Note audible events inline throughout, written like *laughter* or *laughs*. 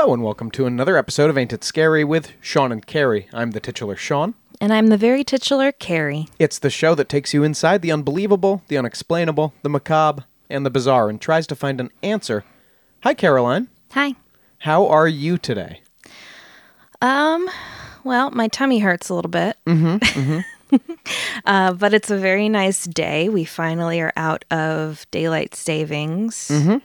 Hello and welcome to another episode of Ain't It Scary with Sean and Carrie. I'm the titular Sean. And I'm the very titular Carrie. It's the show that takes you inside the unbelievable, the unexplainable, the macabre, and the bizarre and tries to find an answer. Hi, Caroline. Hi. How are you today? Um, well, my tummy hurts a little bit. Mm-hmm. *laughs* uh, but it's a very nice day. We finally are out of daylight savings. Mm-hmm.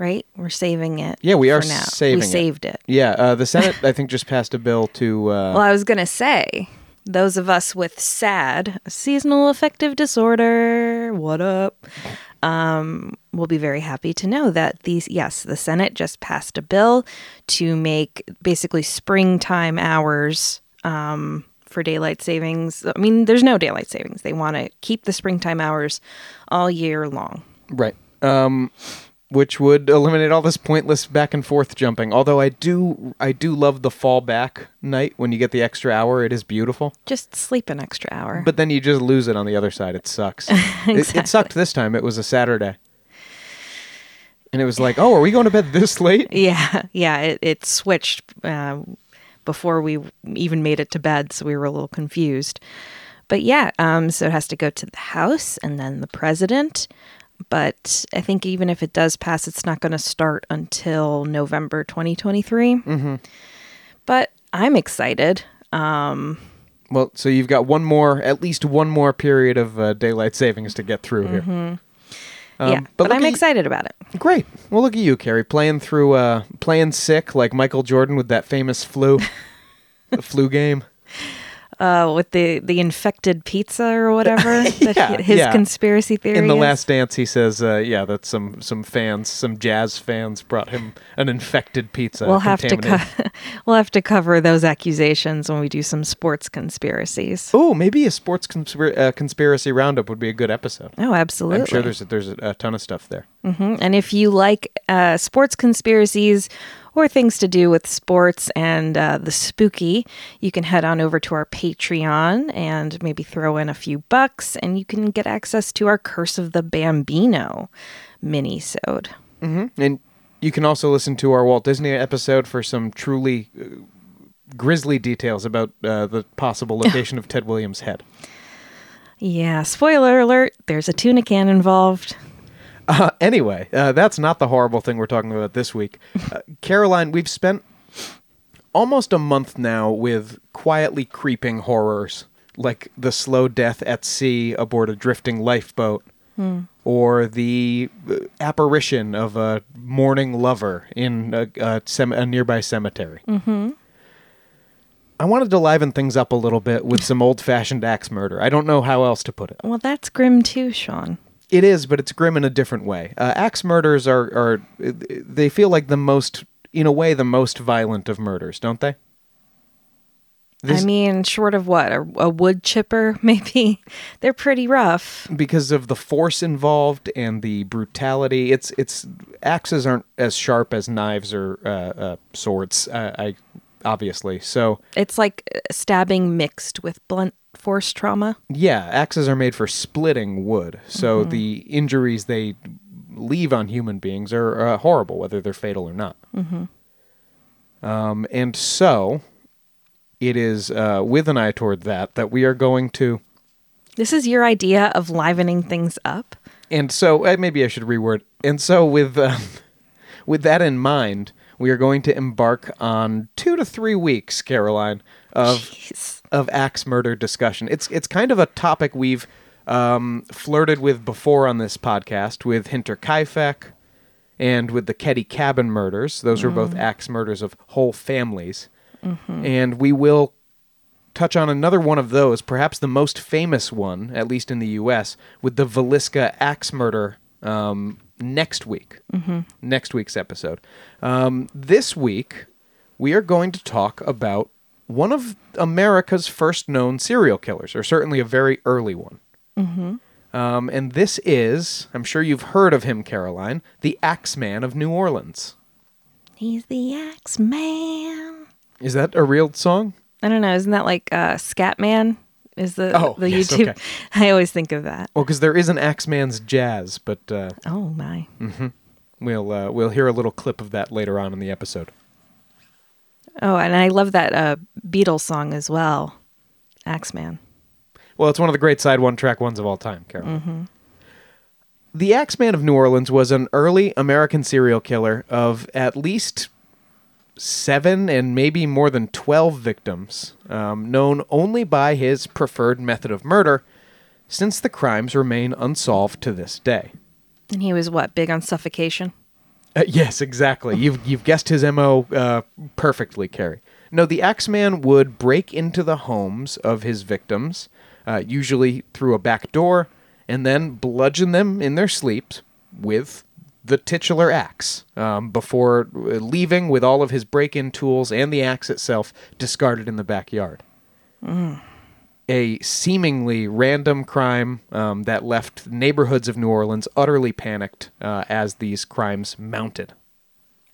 Right? We're saving it. Yeah, we are now. saving We it. saved it. Yeah, uh, the *laughs* Senate, I think, just passed a bill to. Uh, Well, I was going to say, those of us with SAD, seasonal affective disorder, what up? Um, will be very happy to know that these, yes, the Senate just passed a bill to make basically springtime hours um, for daylight savings. I mean, there's no daylight savings. They want to keep the springtime hours all year long. Right. Um, which would eliminate all this pointless back and forth jumping. Although I do, I do love the fallback night when you get the extra hour. It is beautiful. Just sleep an extra hour. But then you just lose it on the other side. It sucks. *laughs* it, it sucked this time. It was a Saturday. And it was like, oh, are we going to bed this late? *laughs* Yeah, yeah, it, it switched uh, before we even made it to bed, so we were a little confused. But yeah, um, so it has to go to the House and then the President. But I think even if it does pass, it's not going to start until November 2023. Mm-hmm. But I'm excited. Well, so you've got one more, at least one more period of uh, daylight savings to get through here. Um, yeah, but but, I'm excited about it. Great. Well, look at you, Carrie, playing through, uh, playing sick like Michael Jordan with that famous flu, *laughs* the flu game. Uh, with the, the infected pizza or whatever, *laughs* that Yeah, his yeah. conspiracy theory. In the is. Last Dance, he says, uh, "Yeah, that some some fans, some jazz fans, brought him an infected pizza." We'll have to co- *laughs* we'll have to cover those accusations when we do some sports conspiracies. Oh, maybe a sports uh, conspiracy roundup would be a good episode. Oh, absolutely. I'm sure there's a, there's a, a ton of stuff there. Mhm. And if you like uh, sports conspiracies or things to do with sports and uh, the spooky, you can head on over to our Patreon and maybe throw in a few bucks, and you can get access to our Curse of the Bambino mini-sode. And you can also listen to our Walt Disney episode for some truly uh, grisly details about uh, the possible *laughs* location of Ted Williams' head. Yeah, spoiler alert, there's a tuna can involved. Uh, anyway, uh, that's not the horrible thing we're talking about this week. Uh, *laughs* Caroline, we've spent almost a month now with quietly creeping horrors like the slow death at sea aboard a drifting lifeboat or the uh, apparition of a mourning lover in a, a, cem- a nearby cemetery. Mm-hmm. I wanted to liven things up a little bit with some old fashioned axe murder. I don't know how else to put it. Well, that's grim too, Sean. It is, but it's grim in a different way. Uh, axe murders are, are they feel like the most, in a way, the most violent of murders, don't they? This- I mean, short of what? A, a wood chipper, *laughs* maybe? They're pretty rough. because of the force involved and the brutality. It's it's axes aren't as sharp as knives or uh, uh, swords. Uh, I obviously so It's like uh, stabbing mixed with blunt force trauma. yeah, axes are made for splitting wood. So the injuries they leave on human beings are uh, horrible, whether they're fatal or not. Um, and so it is uh, with an eye toward that that we are going to. This is your idea of livening things up. And so uh, maybe I should reword. And so with um, *laughs* with that in mind, we are going to embark on two to three weeks, Caroline, of Jeez. Of axe murder discussion. It's it's kind of a topic we've um, flirted with before on this podcast with Hinterkaifeck and with the Keddie Cabin murders. Those were both axe murders of whole families. And we will touch on another one of those, perhaps the most famous one, at least in the U.S., with the Villisca axe murder um, next week. Next week's episode. Um, this week, we are going to talk about one of America's first known serial killers, or certainly a very early one. Um, and this is, I'm sure you've heard of him, Caroline, the Axeman of New Orleans. He's the axe man. Is that a real song? I don't know. Isn't that like uh, Scatman? Is the Oh, the yes, YouTube? okay. *laughs* I always think of that. Well, because there is an Axeman's Jazz, but uh, Oh my! we'll uh, we'll hear a little clip of that later on in the episode. Oh, and I love that uh, Beatles song as well, Axeman. Well, it's one of the great side one track ones of all time, Carol. The Axeman of New Orleans was an early American serial killer of at least seven and maybe more than 12 victims, um, known only by his preferred method of murder, since the crimes remain unsolved to this day. And he was what, big on suffocation? Uh, yes, exactly. You've you've guessed his mo uh, perfectly, Carrie. No, the Axeman would break into the homes of his victims, uh, usually through a back door, and then bludgeon them in their sleep with the titular axe um, before uh, leaving with all of his break-in tools and the axe itself discarded in the backyard. A seemingly random crime um, that left neighborhoods of New Orleans utterly panicked uh, as these crimes mounted.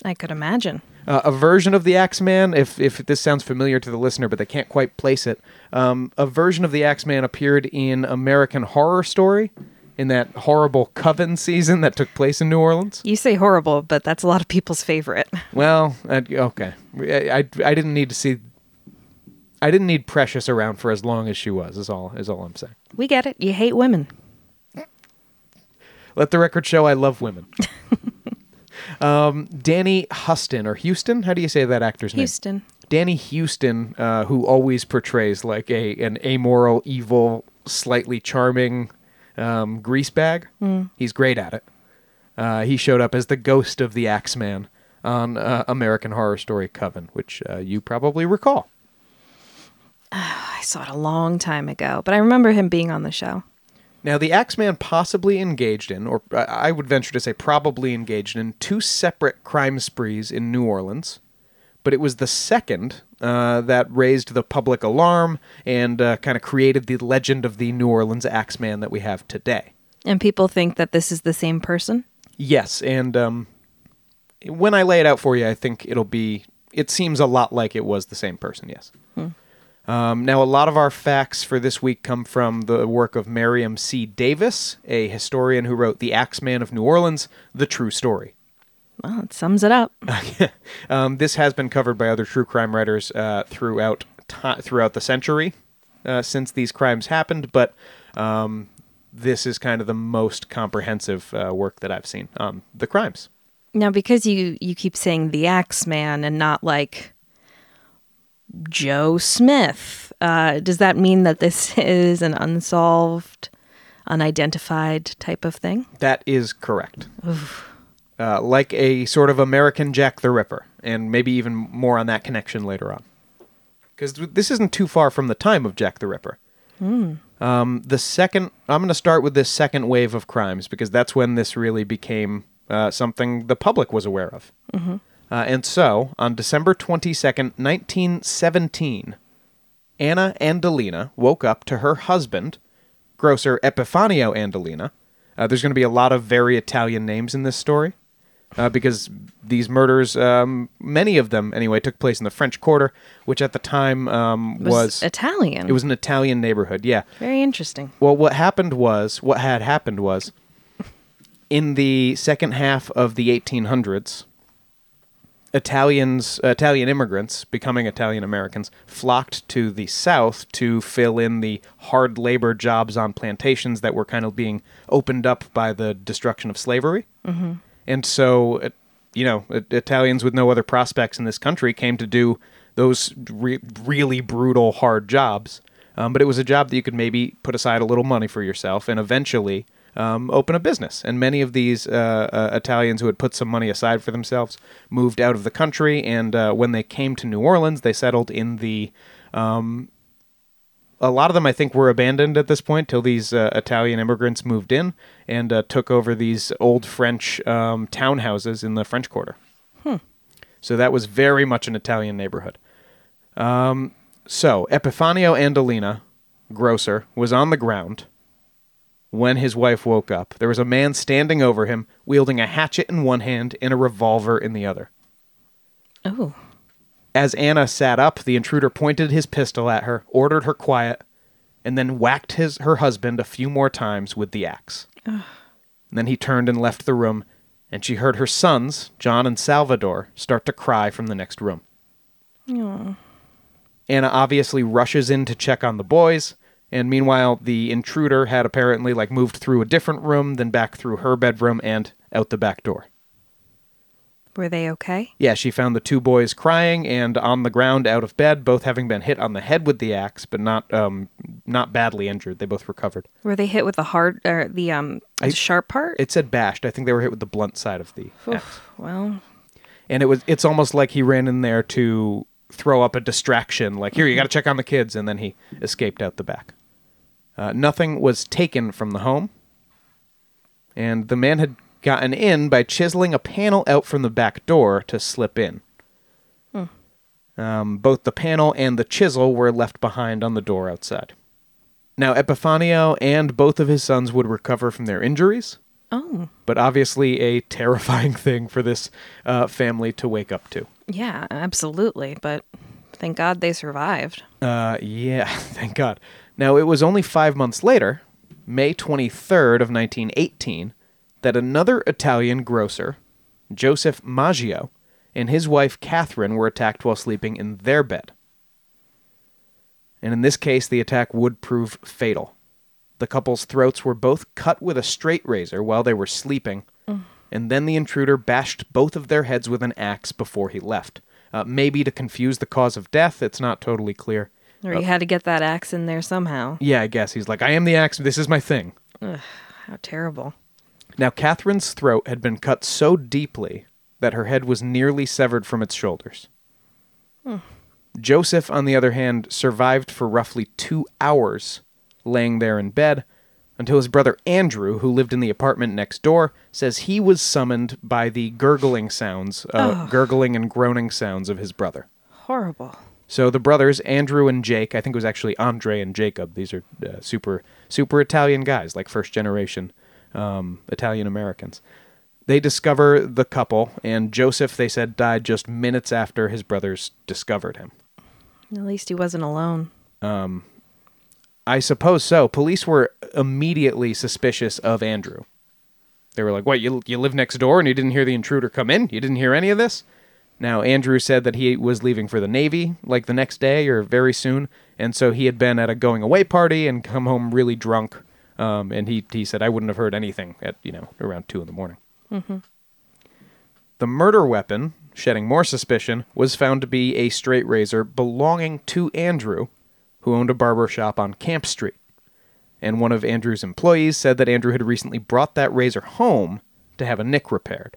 I could imagine. Uh, a version of the Axeman, if if this sounds familiar to the listener, but they can't quite place it, um, a version of the Axeman appeared in American Horror Story, in that horrible Coven season that took place in New Orleans. You say horrible, but that's a lot of people's favorite. Well, I, okay, I, I I didn't need to see. I didn't need Precious around for as long as she was. Is all is all I'm saying. We get it. You hate women. Let the record show I love women. *laughs* um, Danny Huston or Houston? How do you say that actor's name? Houston. Danny Houston, uh, who always portrays like a an amoral, evil, slightly charming um, greasebag. He's great at it. Uh, he showed up as the ghost of the Axeman on uh, American Horror Story Coven, which uh, you probably recall. *sighs* I saw it a long time ago, but I remember him being on the show. Now, the Axeman possibly engaged in, or I would venture to say probably engaged in, two separate crime sprees in New Orleans, but it was the second uh, that raised the public alarm and uh, kind of created the legend of the New Orleans Axeman that we have today. And people think that this is the same person. Yes, and um, when I lay it out for you, I think it'll be. It seems a lot like it was the same person. Yes. Um, now, a lot of our facts for this week come from the work of Miriam C. Davis, a historian who wrote *The Axeman of New Orleans: The True Story*. Well, it sums it up. *laughs* Um, this has been covered by other true crime writers uh, throughout throughout the century uh, since these crimes happened, but um, this is kind of the most comprehensive uh, work that I've seen on the crimes. Now, because you you keep saying the Axeman and not like Joe Smith, uh, does that mean that this *laughs* is an unsolved, unidentified type of thing? That is correct. Uh, like a sort of American Jack the Ripper, and maybe even more on that connection later on. Because this isn't too far from the time of Jack the Ripper. Um, the second, I'm going to start with this second wave of crimes because that's when this really became uh, something the public was aware of. Uh, and so, on December 22nd, 1917, Anna Andolina woke up to her husband, grocer Epifanio Andolina. Uh, there's going to be a lot of very Italian names in this story uh, because these murders, um, many of them anyway, took place in the French Quarter, which at the time um, Was, was Italian. it was an Italian neighborhood. Yeah. very interesting. Well, what happened was, what had happened was, in the second half of the 1800s, Italians, Italian immigrants, becoming Italian Americans, flocked to the South to fill in the hard labor jobs on plantations that were kind of being opened up by the destruction of slavery. Mm-hmm. And so, it- you know, it- Italians with no other prospects in this country came to do those re- really brutal, hard jobs. Um, but it was a job that you could maybe put aside a little money for yourself and eventually um, open a business. And many of these uh, uh, Italians who had put some money aside for themselves moved out of the country. And uh, when they came to New Orleans, they settled in the. Um, a lot of them, I think, were abandoned at this point till these uh, Italian immigrants moved in and uh, took over these old French um, townhouses in the French Quarter. So that was very much an Italian neighborhood. Um, so Epifanio Andolina, grocer, was on the ground when his wife woke up. There was a man standing over him, wielding a hatchet in one hand and a revolver in the other. Oh, As Anna sat up, the intruder pointed his pistol at her, ordered her quiet, and then whacked his her husband a few more times with the axe. Then he turned and left the room, and she heard her sons, John and Salvador, start to cry from the next room. Anna obviously rushes in to check on the boys, and meanwhile, the intruder had apparently like moved through a different room, then back through her bedroom and out the back door. Were they okay? Yeah, she found the two boys crying and on the ground out of bed, both having been hit on the head with the axe, but not um not badly injured. They both recovered. Were they hit with the hard or the um I- sharp part? It said bashed. I think they were hit with the blunt side of the axe. Well, And it was it's almost like he ran in there to throw up a distraction, like here you got to check on the kids, and then he escaped out the back. Uh, nothing was taken from the home, and the man had gotten in by chiseling a panel out from the back door to slip in. Um, both the panel and the chisel were left behind on the door outside. Now, Epifanio and both of his sons would recover from their injuries, oh but obviously a terrifying *laughs* thing for this uh, family to wake up to. yeah, absolutely. But thank God they survived. Uh, yeah, *laughs* thank God. Now, it was only five months later, May 23rd of 1918, that another Italian grocer, Joseph Maggio, and his wife Catherine were attacked while sleeping in their bed. And in this case, the attack would prove fatal. The couple's throats were both cut with a straight razor while they were sleeping, and then the intruder bashed both of their heads with an axe before he left. Uh, maybe to confuse the cause of death, it's not totally clear. Or you had to get that axe in there somehow. Yeah, I guess. He's like, I am the axe, this is my thing. Ugh, How terrible. Now, Catherine's throat had been cut so deeply that her head was nearly severed from its shoulders. Joseph, on the other hand, survived for roughly two hours, laying there in bed, until his brother Andrew, who lived in the apartment next door, says he was summoned by the gurgling sounds, uh, gurgling and groaning sounds of his brother. Horrible. So the brothers, Andrew and Jake, I think it was actually Andre and Jacob. These are uh, super, super Italian guys, like first generation um, Italian Americans. They discover the couple, and Joseph, they said, died just minutes after his brothers discovered him. At least he wasn't alone. Um, I suppose so. Police were immediately suspicious of Andrew. They were like, "What? You you live next door and you didn't hear the intruder come in? You didn't hear any of this?" Now Andrew said that he was leaving for the Navy like the next day or very soon, and so he had been at a going away party and come home really drunk. Um, and he he said I wouldn't have heard anything at you know around two in the morning. The murder weapon, shedding more suspicion, was found to be a straight razor belonging to Andrew, who owned a barber shop on Camp Street. And one of Andrew's employees said that Andrew had recently brought that razor home to have a nick repaired.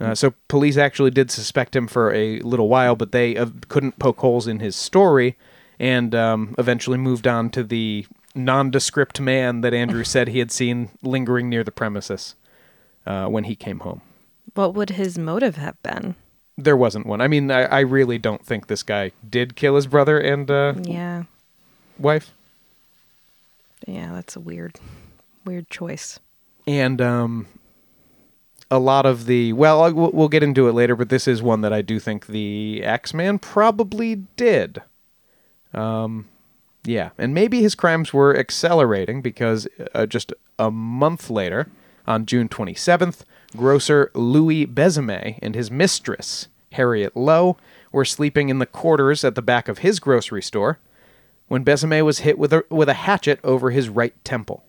Uh, so police actually did suspect him for a little while, but they uh, couldn't poke holes in his story, and um, eventually moved on to the nondescript man that Andrew said he had seen lingering near the premises uh, when he came home. What would his motive have been? There wasn't one. I mean, I, I really don't think this guy did kill his brother and uh, Yeah. wife. Yeah, that's a weird, weird choice. and um, a lot of the well, I- we'll get into it later, but this is one that I do think the Axeman probably did. Um, yeah, and maybe his crimes were accelerating because uh, just a month later, on June 27th, grocer Louis Besumer and his mistress Harriet Lowe were sleeping in the quarters at the back of his grocery store when Besumer was hit with a with a hatchet over his right temple.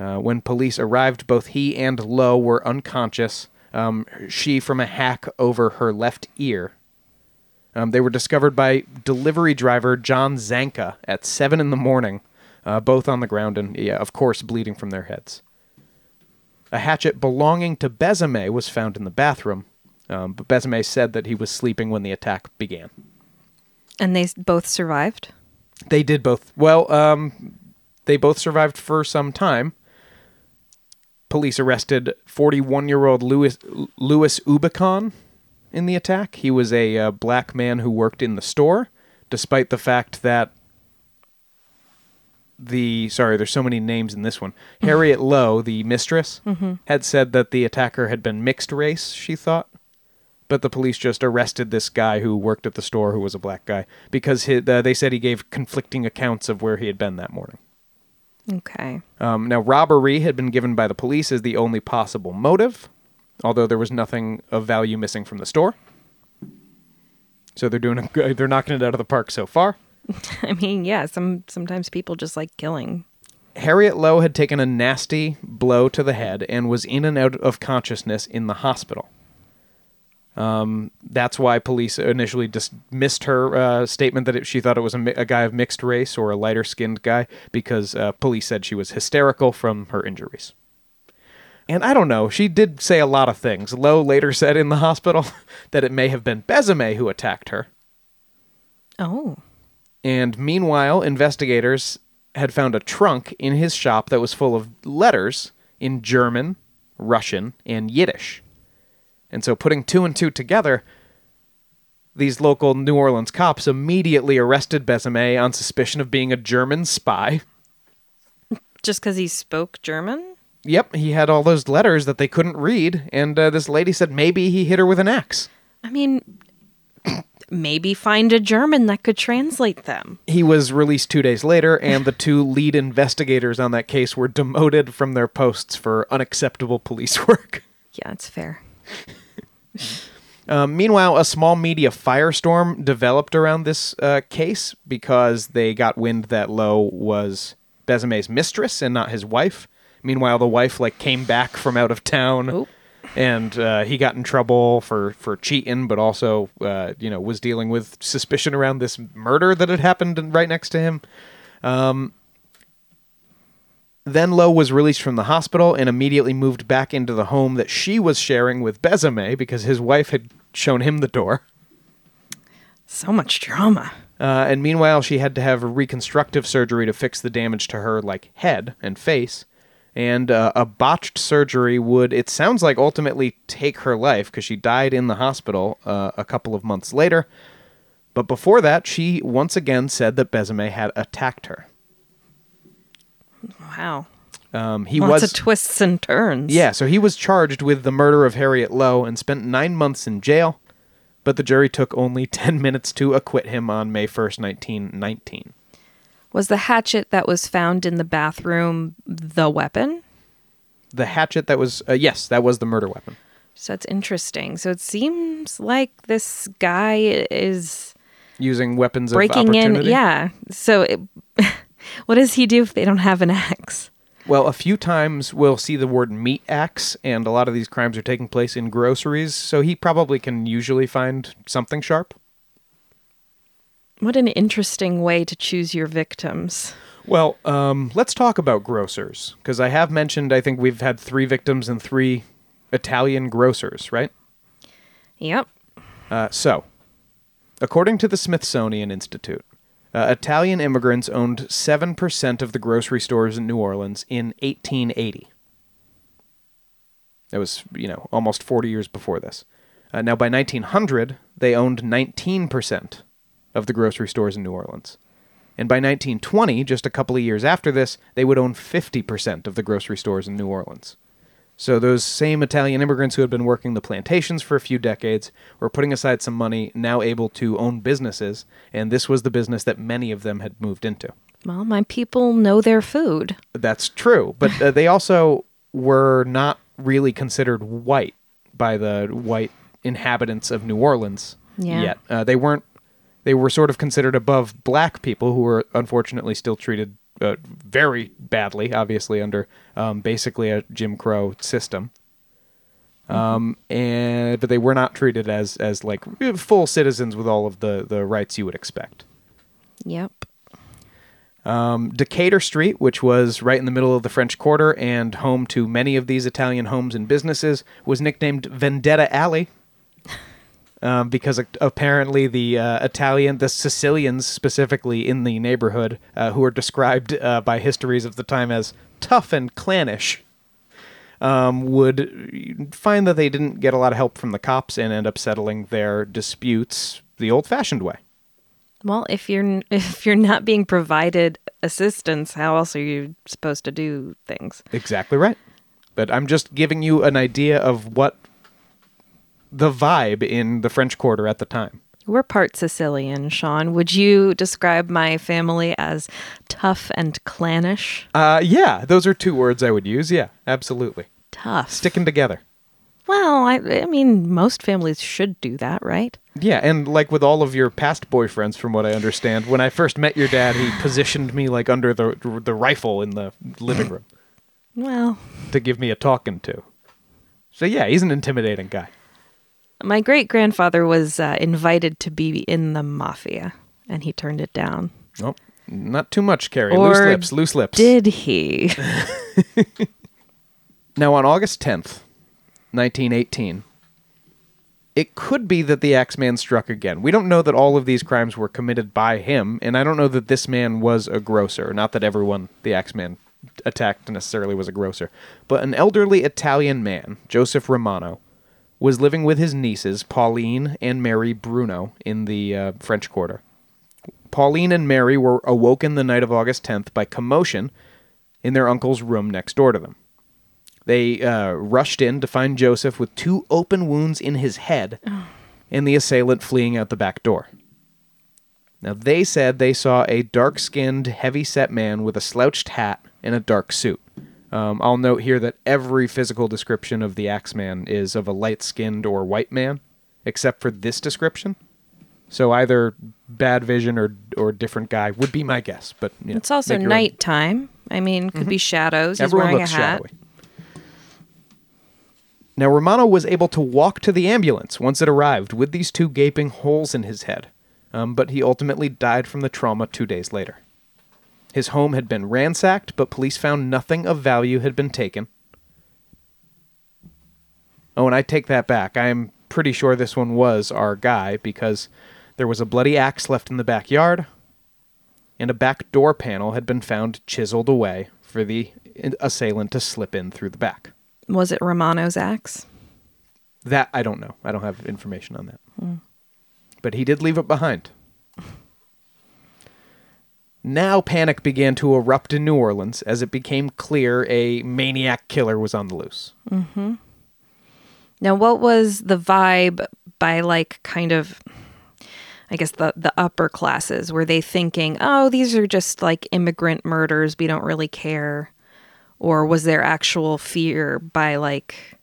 Uh, when police arrived, both he and Lowe were unconscious. Um, she from a hack over her left ear. Um, they were discovered by delivery driver John Zanca at seven in the morning, uh, both on the ground and, yeah, of course, bleeding from their heads. A hatchet belonging to Besumer was found in the bathroom, um, but Besumer said that he was sleeping when the attack began. And they both survived? They did both. Well, um, they both survived for some time. Police arrested 41-year-old Louis Louis Ubicon in the attack. He was a uh, black man who worked in the store, despite the fact that the sorry, there's so many names in this one. Harriet Lowe, the mistress, had said that the attacker had been mixed race. She thought but the police just arrested this guy who worked at the store who was a black guy because he, uh, they said he gave conflicting accounts of where he had been that morning. Okay. Um, now, robbery had been given by the police as the only possible motive, although there was nothing of value missing from the store. So they're doing a, they're knocking it out of the park so far. *laughs* I mean, yeah, some sometimes people just like killing. Harriet Lowe had taken a nasty blow to the head and was in and out of consciousness in the hospital. Um, that's why police initially dismissed her uh, statement that it, she thought it was a, mi- a guy of mixed race or a lighter skinned guy because uh, police said she was hysterical from her injuries. And I don't know, she did say a lot of things. Lowe later *laughs* said in the hospital *laughs* that it may have been Besumer who attacked her. Oh, And meanwhile, investigators had found a trunk in his shop that was full of letters in German, Russian, and Yiddish. And so, putting two and two together, these local New Orleans cops immediately arrested Besumer on suspicion of being a German spy. just because he spoke German? Yep, he had all those letters that they couldn't read, and uh, this lady said maybe he hit her with an axe. I mean, *coughs* maybe find a German that could translate them. He was released two days later, and the two lead investigators on that case were demoted from their posts for unacceptable police *laughs* work. Yeah, it's fair. Um, meanwhile, a small media firestorm developed around this uh, case because they got wind that Lowe was Besumer's mistress and not his wife. Meanwhile, the wife like came back from out of town, Oop. and uh, he got in trouble for for cheating, but also uh, you know was dealing with suspicion around this murder that had happened right next to him. Um, then Lowe was released from the hospital and immediately moved back into the home that she was sharing with Besumer because his wife had shown him the door. So much drama. Uh, and meanwhile, she had to have reconstructive surgery to fix the damage to her like head and face. And uh, a botched surgery would, it sounds like, ultimately take her life because she died in the hospital uh, a couple of months later. But before that, she once again said that Besumer had attacked her. Wow. Um, he Lots was of twists and turns. Yeah, so he was charged with the murder of Harriet Lowe and spent nine months in jail, but the jury took only *laughs* 10 minutes to acquit him on May 1st, 1919. Was the hatchet that was found in the bathroom the weapon? The hatchet that was, uh, yes, that was the murder weapon. So it's interesting. So it seems like this guy is Using weapons of breaking in. Yeah. So it, *laughs* what does he do if they don't have an axe? Well, a few times we'll see the word meat axe, and a lot of these crimes are taking place in groceries, so he probably can usually find something sharp. What an interesting way to choose your victims. Well, um, let's talk about grocers, because I have mentioned I think we've had three victims and three Italian grocers, right? Yep. Uh, so, according to the Smithsonian Institute, uh, Italian immigrants owned 7% of the grocery stores in New Orleans in 1880. That was, you know, almost 40 years before this. Uh, now, by 1900, they owned 19% of the grocery stores in New Orleans. And by 1920, just a couple of years after this, they would own 50% of the grocery stores in New Orleans. So those same Italian immigrants who had been working the plantations for a few decades were putting aside some money, now able to own businesses, and this was the business that many of them had moved into. Well, my people know their food. That's true, but uh, they also were not really considered white by the white inhabitants of New Orleans Yeah. yet. Uh, they weren't. They were sort of considered above black people, who were unfortunately still treated uh, very badly, obviously under um, basically a Jim Crow system. Um, and but they were not treated as as like full citizens with all of the the rights you would expect. Yep. Um, Decatur Street, which was right in the middle of the French Quarter and home to many of these Italian homes and businesses, was nicknamed Vendetta Alley um, because apparently the uh, Italian, the Sicilians specifically in the neighborhood, uh, who are described uh, by histories of the time as tough and clannish, um, would find that they didn't get a lot of help from the cops and end up settling their disputes the old-fashioned way. Well, if you're *laughs* if you're not being provided assistance, how else are you supposed to do things? Exactly right. But I'm just giving you an idea of what the vibe in the French Quarter at the time. We're part Sicilian, Sean. Would you describe my family as tough and clannish? Uh, yeah, those are two words I would use. Yeah, absolutely. Tough. Sticking together. Well, I, I mean, most families should do that, right? Yeah, and like with all of your past boyfriends, from what I understand, when I first met your dad, he positioned me like under the the rifle in the living room Well, to give me a talking to. So yeah, he's an intimidating guy. My great grandfather was uh, invited to be in the mafia, and he turned it down. Oh, not too much, Carrie. loose lips, loose lips. Did he? *laughs* Now, on August 10th, 1918, it could be that the Axeman struck again. We don't know that all of these crimes were committed by him, and I don't know that this man was a grocer. Not that everyone the Axeman attacked necessarily was a grocer. But an elderly Italian man, Joseph Romano, was living with his nieces, Pauline and Mary Bruno, in the uh, French Quarter. Pauline and Mary were awoken the night of August 10th by commotion in their uncle's room next door to them. They uh, rushed in to find Joseph with two open wounds in his head and the assailant fleeing out the back door. Now, they said they saw a dark skinned, heavy set man with a slouched hat and a dark suit. Um, I'll note here that every physical description of the Axeman is of a light skinned or white man, except for this description. So either bad vision or or different guy would be my guess. But you know, it's also your own- nighttime. I mean, could be shadows. He's Everyone wearing looks a hat. shadowy. Now, Romano was able to walk to the ambulance once it arrived with these two gaping holes in his head, um, but he ultimately died from the trauma two days later. His home had been ransacked, but police found nothing of value had been taken. Oh, and I take that back. I am pretty sure this one was our guy because there was a bloody axe left in the backyard, and a back door panel had been found chiseled away for the assailant to slip in through the back. Was it Romano's axe? That I don't know. I don't have information on that. Hmm. But he did leave it behind. Now panic began to erupt in New Orleans as it became clear a maniac killer was on the loose. Now, what was the vibe by like kind of, I guess the the upper classes? Were they thinking, oh, these are just like immigrant murders, we don't really care, or was there actual fear by like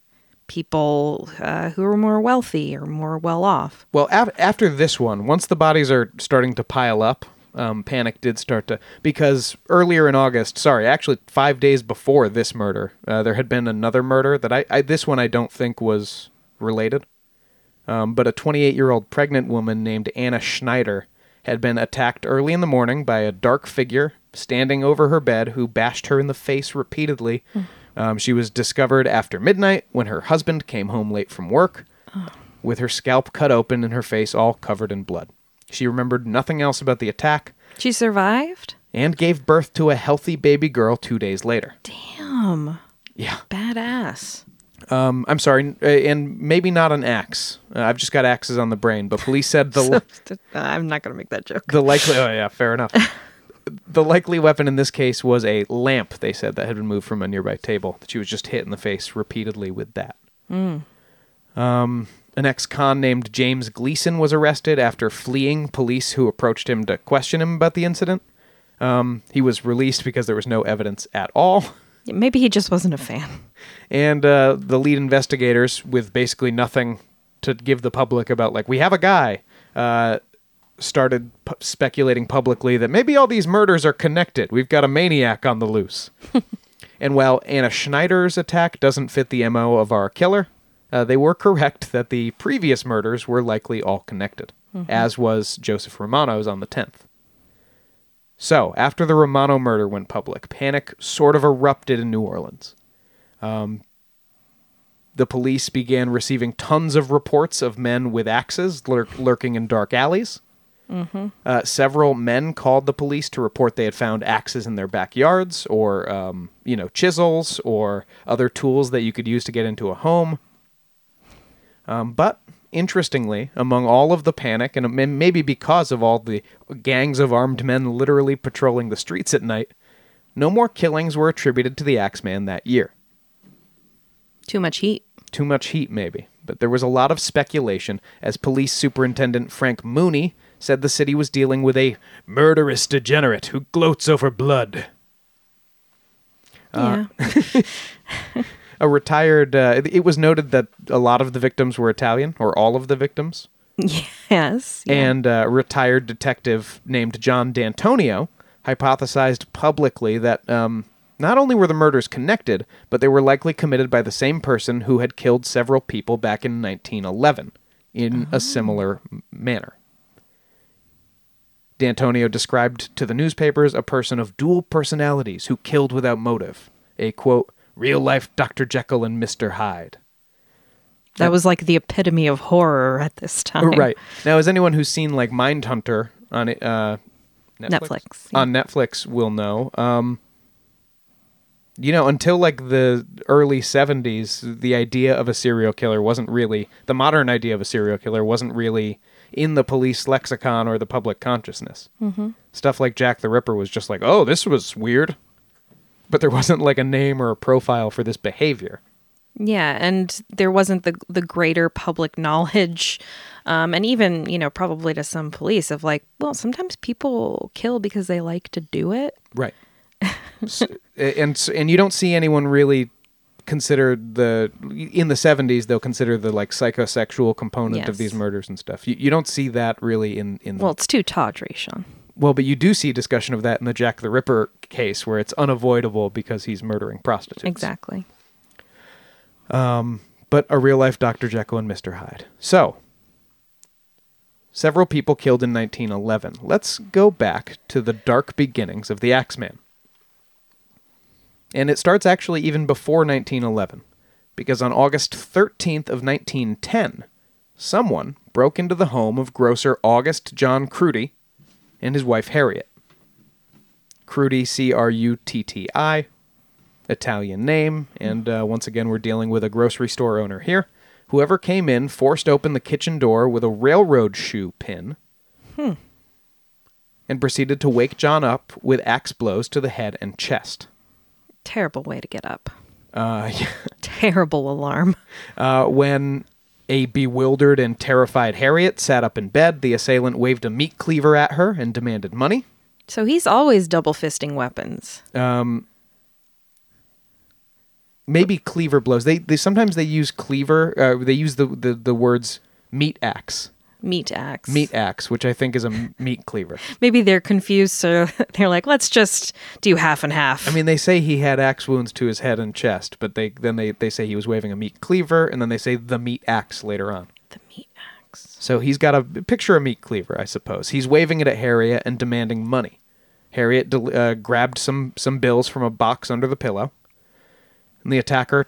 people uh, who were more wealthy or more well off? Well, af- after this one, once the bodies are starting to pile up, um, panic did start to. Because earlier in August, sorry, actually five days before this murder, uh, there had been another murder that I, I this one I don't think was related. Um, but a 28 year old pregnant woman named Anna Schneider had been attacked early in the morning by a dark figure standing over her bed who bashed her in the face repeatedly. Um, she was discovered after midnight when her husband came home late from work with her scalp cut open and her face all covered in blood. She remembered nothing else about the attack She survived. and gave birth to a healthy baby girl two days later. Damn, Yeah. badass. Um, I'm sorry, uh, and maybe not an axe. Uh, I've just got axes on the brain, but police said the *laughs* li- I'm not gonna make that joke. the likely. Oh yeah, fair enough. *laughs* the likely weapon in this case was a lamp. They said that had been moved from a nearby table. That she was just hit in the face repeatedly with that. Um, an ex-con named James Gleason was arrested after fleeing police who approached him to question him about the incident. Um, he was released because there was no evidence at all. Maybe he just wasn't a fan. and uh, the lead investigators with basically nothing to give the public about like we have a guy uh, started p- speculating publicly that maybe all these murders are connected we've got a maniac on the loose *laughs* and while anna schneider's attack doesn't fit the mo of our killer uh, they were correct that the previous murders were likely all connected as was joseph romano's on the 10th so, after the Romano murder went public, panic sort of erupted in New Orleans. Um, the police began receiving tons of reports of men with axes lurk- lurking in dark alleys. Uh, several men called the police to report they had found axes in their backyards, or um, you know, chisels, or other tools that you could use to get into a home. Um, but interestingly, among all of the panic, and maybe because of all the gangs of armed men literally patrolling the streets at night, no more killings were attributed to the Axeman that year. Too much heat. Too much heat, maybe. But there was a lot of speculation, as Police Superintendent Frank Mooney said the city was dealing with a murderous degenerate who gloats over blood. yeah. *laughs* a retired. Uh, it, was noted that a lot of the victims were Italian, or all of the victims. Yes. yeah. And a retired detective named John D'Antonio hypothesized publicly that um, not only were the murders connected, but they were likely committed by the same person who had killed several people back in 1911 in a similar manner. D'Antonio described to the newspapers a person of dual personalities who killed without motive. A quote, real life Dr. Jekyll and Mr. Hyde. that was like the epitome of horror at this time. Right. Now, as anyone who's seen like Mindhunter on uh, Netflix, yeah. on Netflix will know. Um, you know, until like the early '70s, the idea of a serial killer wasn't really the modern idea of a serial killer wasn't really in the police lexicon or the public consciousness. Mm-hmm. Stuff like Jack the Ripper was just like, oh, this was weird, but there wasn't like a name or a profile for this behavior. Yeah, and there wasn't the the greater public knowledge, um, and even you know probably to some police of like, well, sometimes people kill because they like to do it. Right. *laughs* S- and and you don't see anyone really consider the in the 70s they'll consider the like psychosexual component of these murders and stuff. You, you don't see that really in in Well, it's too tawdry, Sean. Well, but you do see discussion of that in the Jack the Ripper case where it's unavoidable because he's murdering prostitutes. Exactly. Um, but a real life Dr. Jekyll and Mr. Hyde. So, several people killed in 1911. Let's go back to the dark beginnings of the Axeman. And it starts actually even before 1911, because on August 13th of 1910, someone broke into the home of grocer August John Crutti and his wife Harriet. Crutti, C R U T T I, Italian name, and uh, once again, we're dealing with a grocery store owner here. Whoever came in forced open the kitchen door with a railroad shoe pin and proceeded to wake John up with axe blows to the head and chest. Terrible way to get up. Uh, *laughs* Terrible alarm. uh, when a bewildered and terrified Harriet sat up in bed, the assailant waved a meat cleaver at her and demanded money. So he's always double fisting weapons. Um, maybe cleaver blows. They they sometimes they use cleaver. Uh, they use the, the the words meat axe, Meat axe. meat axe, which I think is a meat cleaver. Maybe they're confused, so *laughs* they're like, let's just do half and half. I mean, they say he had axe wounds to his head and chest, but they then they they say he was waving a meat cleaver, and then they say the meat axe later on. the meat axe. So he's got a picture of a meat cleaver, I suppose. He's waving it at Harriet and demanding money. Harriet uh, grabbed some some bills from a box under the pillow, and the attacker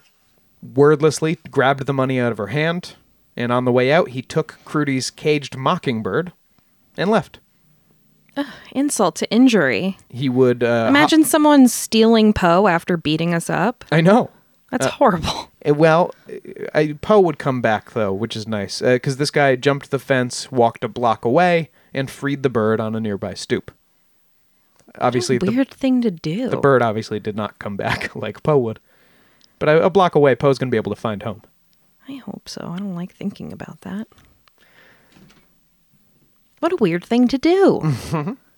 wordlessly grabbed the money out of her hand. And on the way out, he took Crutti's caged mockingbird and left. Insult to injury. He would uh, Imagine someone stealing Poe after beating us up. I know. That's horrible. Uh, *laughs* Well, Poe would come back though, which is nice because this guy jumped the fence, walked a block away, and freed the bird on a nearby stoop. Obviously, the, Weird thing to do. the bird obviously did not come back *laughs* like Poe would, but a, a block away, Poe's gonna be able to find home. I hope so. I don't like thinking about that. What a weird thing to do.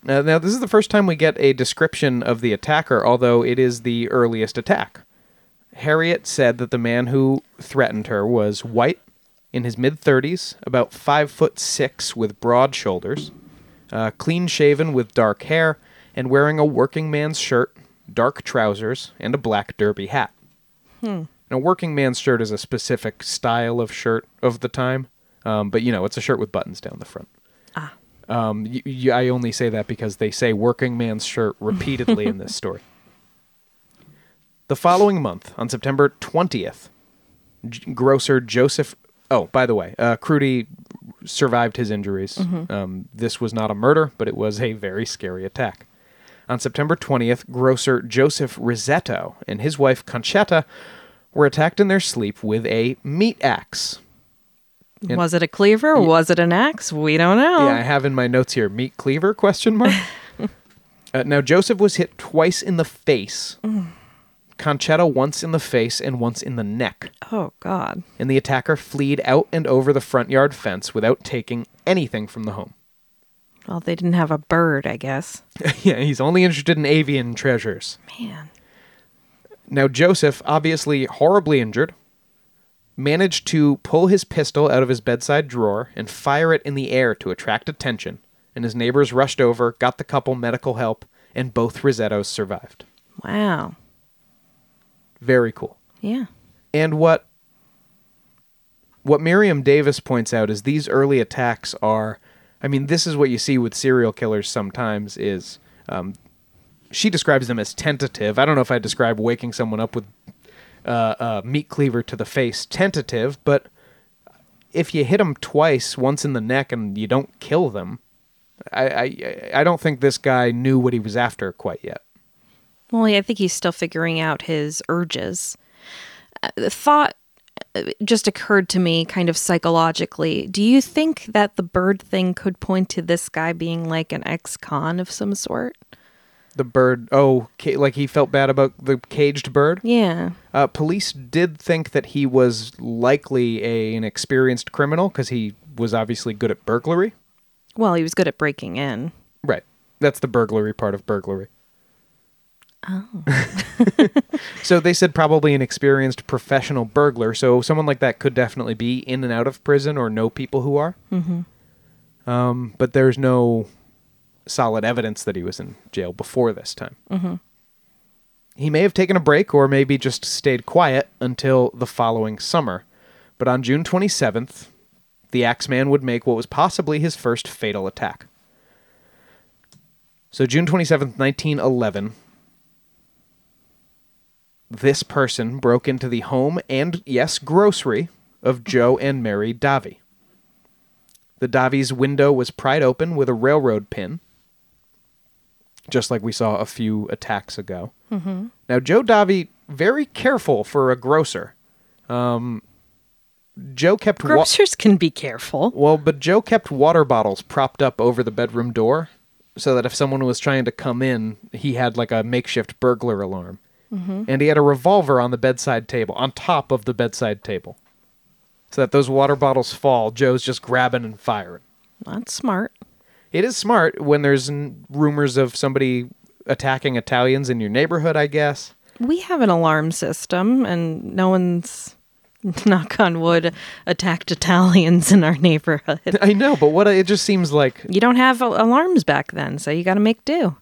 Uh, now, this is the first time we get a description of the attacker, although it is the earliest attack. Harriet said that the man who threatened her was white, in his mid 30s, about five foot six, with broad shoulders, uh, clean shaven with dark hair, and wearing a working man's shirt, dark trousers, and a black derby hat. Hmm. Now, working man's shirt is a specific style of shirt of the time, um, but you know, it's a shirt with buttons down the front. Ah. Um, y y I only say that because they say working man's shirt repeatedly in this *laughs* story. The following month, on September 20th, J- grocer Joseph. Oh, by the way, uh, Crutti survived his injuries. Um, this was not a murder, but it was a very scary attack. On September 20th, grocer Joseph Risetto and his wife Conchetta were attacked in their sleep with a meat axe. And- was it a cleaver? Was it an axe? We don't know. Yeah, I have in my notes here meat cleaver question mark. *laughs* uh, now Joseph was hit twice in the face. Conchetta once in the face and once in the neck. Oh God. And the attacker fled out and over the front yard fence without taking anything from the home. Well, they didn't have a bird, I guess. *laughs* yeah, he's only interested in avian treasures. Man. Now, Joseph, obviously horribly injured, managed to pull his pistol out of his bedside drawer and fire it in the air to attract attention, and his neighbors rushed over, got the couple medical help, and both Rosettos survived. Wow. Very cool. Yeah. And what what Miriam Davis points out is these early attacks are, I mean, this is what you see with serial killers sometimes. Is um, she describes them as tentative? I don't know if I describe waking someone up with uh, a meat cleaver to the face tentative, but if you hit them twice, once in the neck, and you don't kill them, I I, I don't think this guy knew what he was after quite yet. Well, I think he's still figuring out his urges. Uh, The thought uh, just occurred to me kind of psychologically. Do you think that the bird thing could point to this guy being like an ex con of some sort? The bird, oh, ca- like he felt bad about the caged bird. Yeah. Uh, police did think that he was likely a, an experienced criminal because he was obviously good at burglary. Well, he was good at breaking in. Right. That's the burglary part of burglary. Oh. *laughs* so they said probably an experienced professional burglar. So someone like that could definitely be in and out of prison or know people who are. Mm-hmm. Um, but there's no solid evidence that he was in jail before this time. Mm-hmm. He may have taken a break or maybe just stayed quiet until the following summer. But on June 27th, the Axeman would make what was possibly his first fatal attack. So June 27th, 1911, this person broke into the home and, yes, grocery of Joe and Mary Davi. The Davies' window was pried open with a railroad pin, just like we saw a few attacks ago. Mm-hmm. Now, Joe Davi, very careful for a grocer. Um, Joe kept wa- Grocers can be careful. well, but Joe kept water bottles propped up over the bedroom door so that if someone was trying to come in, he had like a makeshift burglar alarm. And he had a revolver on the bedside table, on top of the bedside table. So that those water bottles fall, Joe's just grabbing and firing. That's smart. It is smart when there's n- rumors of somebody attacking Italians in your neighborhood, I guess. We have an alarm system, and no one's, *laughs* knock on wood, attacked Italians in our neighborhood. *laughs* I know, but what it just seems like You don't have alarms back then, so you got to make do.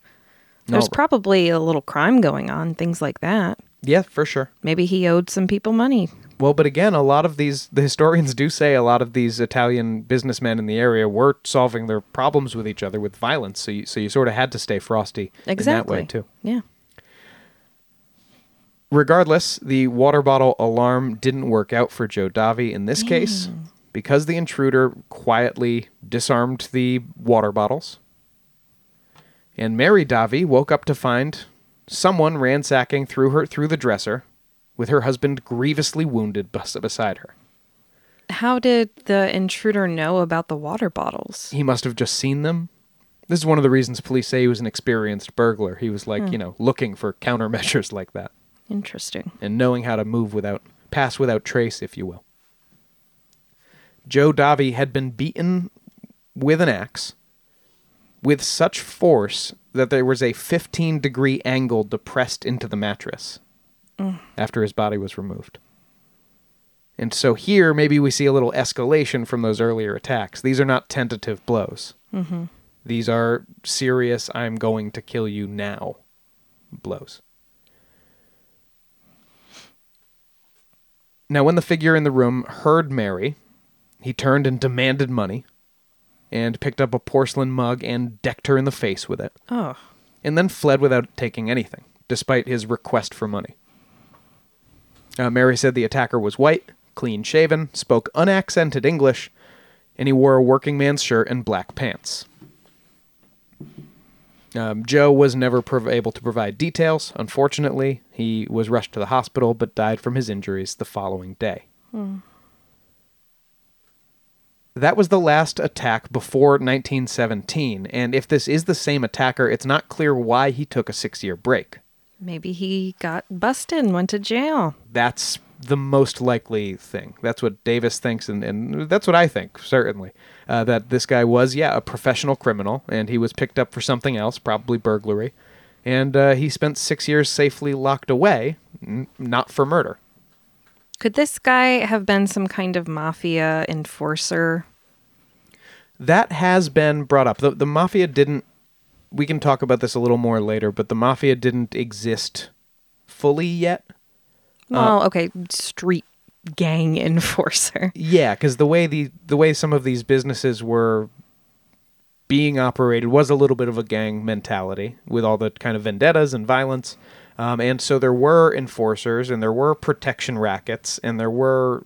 There's No. probably a little crime going on, things like that. yeah, for sure. Maybe he owed some people money. Well, but again, a lot of these, the historians do say a lot of these Italian businessmen in the area were solving their problems with each other with violence. So you, so you sort of had to stay frosty Exactly. in that way too. Yeah. Regardless, the water bottle alarm didn't work out for Joe Davi in this case because the intruder quietly disarmed the water bottles. And Mary Davi woke up to find someone ransacking through her through the dresser with her husband grievously wounded bes- beside her. How did the intruder know about the water bottles? he must have just seen them. This is one of the reasons police say he was an experienced burglar. He was like, you hmm. know, looking for countermeasures *laughs* like that Interesting. and knowing how to move without pass without trace, if you will. Joe Davi had been beaten with an axe with such force that there was a 15 degree angle depressed into the mattress after his body was removed. And so here, maybe we see a little escalation from those earlier attacks. These are not tentative blows. Mm-hmm. These are serious, I'm going to kill you now blows. Now, when the figure in the room heard Mary, he turned and demanded money and picked up a porcelain mug and decked her in the face with it, Oh, and then fled without taking anything, despite his request for money. Uh, Mary said the attacker was white, clean shaven, spoke unaccented English, and he wore a working man's shirt and black pants. Um, Joe was never prov- able to provide details. Unfortunately, he was rushed to the hospital but died from his injuries the following day. That was the last attack before 1917, and if this is the same attacker, it's not clear why he took a six year break. Maybe he got busted and went to jail. That's the most likely thing. That's what Davis thinks, and, and that's what I think, certainly. Uh, that this guy was, yeah, a professional criminal, and he was picked up for something else, probably burglary. and uh, he spent six years safely locked away, n- not for murder. Could this guy have been some kind of mafia enforcer? That has been brought up. The, the mafia didn't. We can talk about this a little more later, but the mafia didn't exist fully yet. Well, okay, street gang *laughs* enforcer. Yeah, because the way the the way some of these businesses were being operated was a little bit of a gang mentality with all the kind of vendettas and violence. Um, and so there were enforcers and there were protection rackets and there were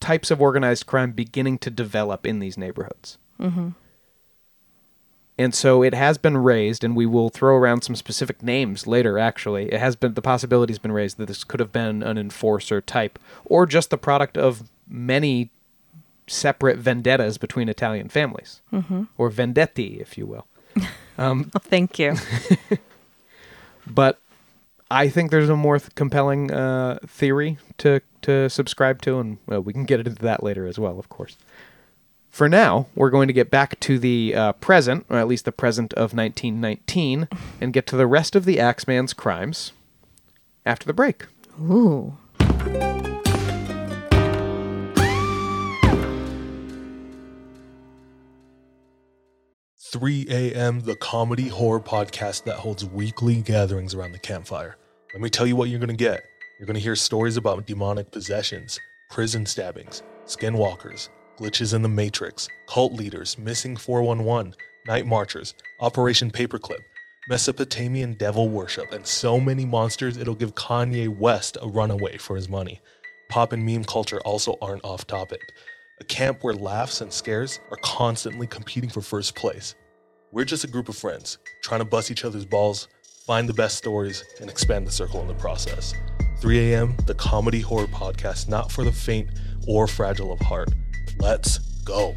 types of organized crime beginning to develop in these neighborhoods. And so it has been raised, and we will throw around some specific names later, actually. It has been, the possibility has been raised that this could have been an enforcer type, or just the product of many separate vendettas between Italian families, or vendetti, if you will. *laughs* Oh, thank you. *laughs* But I think there's a more th- compelling uh, theory to to subscribe to, and well, we can get into that later as well, of course. For now, we're going to get back to the uh, present, or at least the present of 1919, and get to the rest of the Axeman's crimes after the break. Ooh. 3 a.m., the comedy horror podcast that holds weekly gatherings around the campfire. Let me tell you what you're going to get. You're going to hear stories about demonic possessions, prison stabbings, skinwalkers, glitches in the Matrix, cult leaders, missing 411, night marchers, Operation Paperclip, Mesopotamian devil worship, and so many monsters it'll give Kanye West a runaway for his money. Pop and meme culture also aren't off topic. A camp where laughs and scares are constantly competing for first place. We're just a group of friends trying to bust each other's balls, find the best stories, and expand the circle in the process. 3 a.m., the comedy horror podcast not for the faint or fragile of heart. Let's go.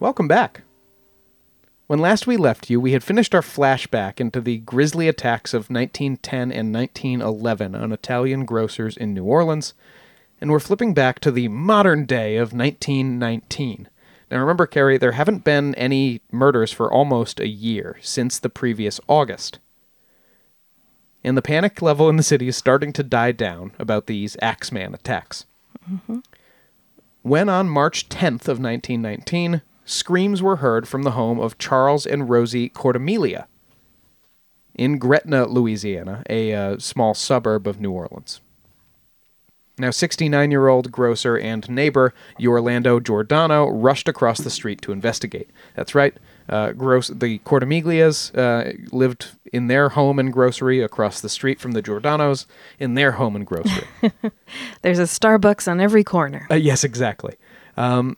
Welcome back. When last we left you, we had finished our flashback into the grisly attacks of 1910 and 1911 on Italian grocers in New Orleans, and we're flipping back to the modern day of 1919. Now remember, Carrie, there haven't been any murders for almost a year since the previous August. And the panic level in the city is starting to die down about these Axeman attacks. When on March 10th of 1919, screams were heard from the home of Charles and Rosie Cortimiglia in Gretna, Louisiana, a uh, small suburb of New Orleans. Now, 69 year old grocer and neighbor Orlando Giordano rushed across the street to investigate. That's right, uh, gross, the Cortimiglias uh, lived in their home and grocery across the street from the Giordanos in their home and grocery. *laughs* There's a Starbucks on every corner. Uh, yes, exactly. Um,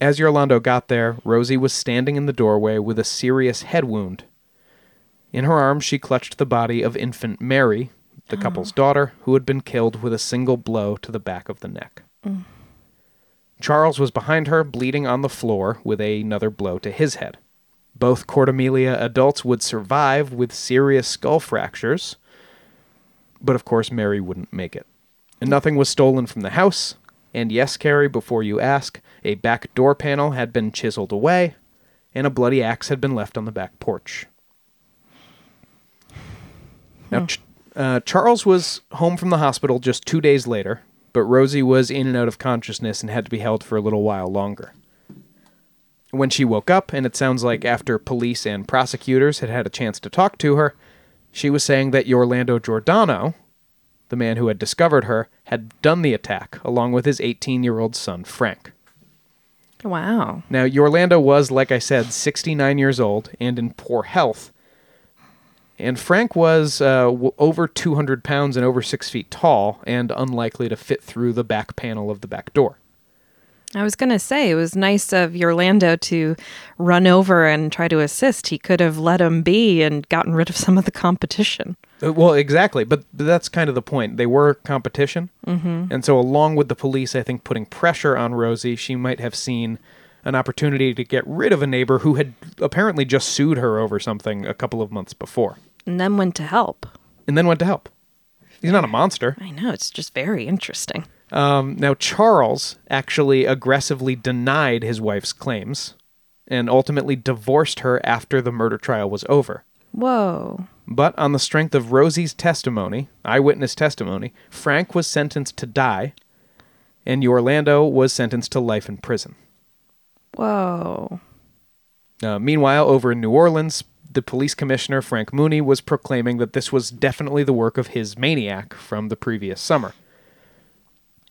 as Orlando got there, Rosie was standing in the doorway with a serious head wound. In her arms, she clutched the body of infant Mary, the oh. couple's daughter, who had been killed with a single blow to the back of the neck. Mm. Charles was behind her, bleeding on the floor with another blow to his head. Both Cortimiglia adults would survive with serious skull fractures, but of course, Mary wouldn't make it. And nothing was stolen from the house. And yes, Carrie, before you ask, a back door panel had been chiseled away, and a bloody axe had been left on the back porch. Now, hmm. Ch- uh, Charles was home from the hospital just two days later, but Rosie was in and out of consciousness and had to be held for a little while longer. When she woke up, and it sounds like after police and prosecutors had had a chance to talk to her, she was saying that Orlando Giordano, the man who had discovered her, had done the attack along with his 18 year old son, Frank. Wow. Now, Orlando was, like I said, 69 years old and in poor health. And Frank was uh, w- over 200 pounds and over six feet tall and unlikely to fit through the back panel of the back door. I was going to say it was nice of Orlando to run over and try to assist. He could have let him be and gotten rid of some of the competition. Uh, Well, exactly, but but that's kind of the point. They were competition, mm-hmm. and so along with the police, I think putting pressure on Rosie, she might have seen an opportunity to get rid of a neighbor who had apparently just sued her over something a couple of months before, And then went to help. and then went to help. He's not a monster. I know, it's just very interesting. Um, now, Charles actually aggressively denied his wife's claims and ultimately divorced her after the murder trial was over. Whoa. But on the strength of Rosie's testimony, eyewitness testimony, Frank was sentenced to die, and Orlando was sentenced to life in prison. Whoa. Uh, meanwhile, over in New Orleans, the police commissioner, Frank Mooney, was proclaiming that this was definitely the work of his maniac from the previous summer.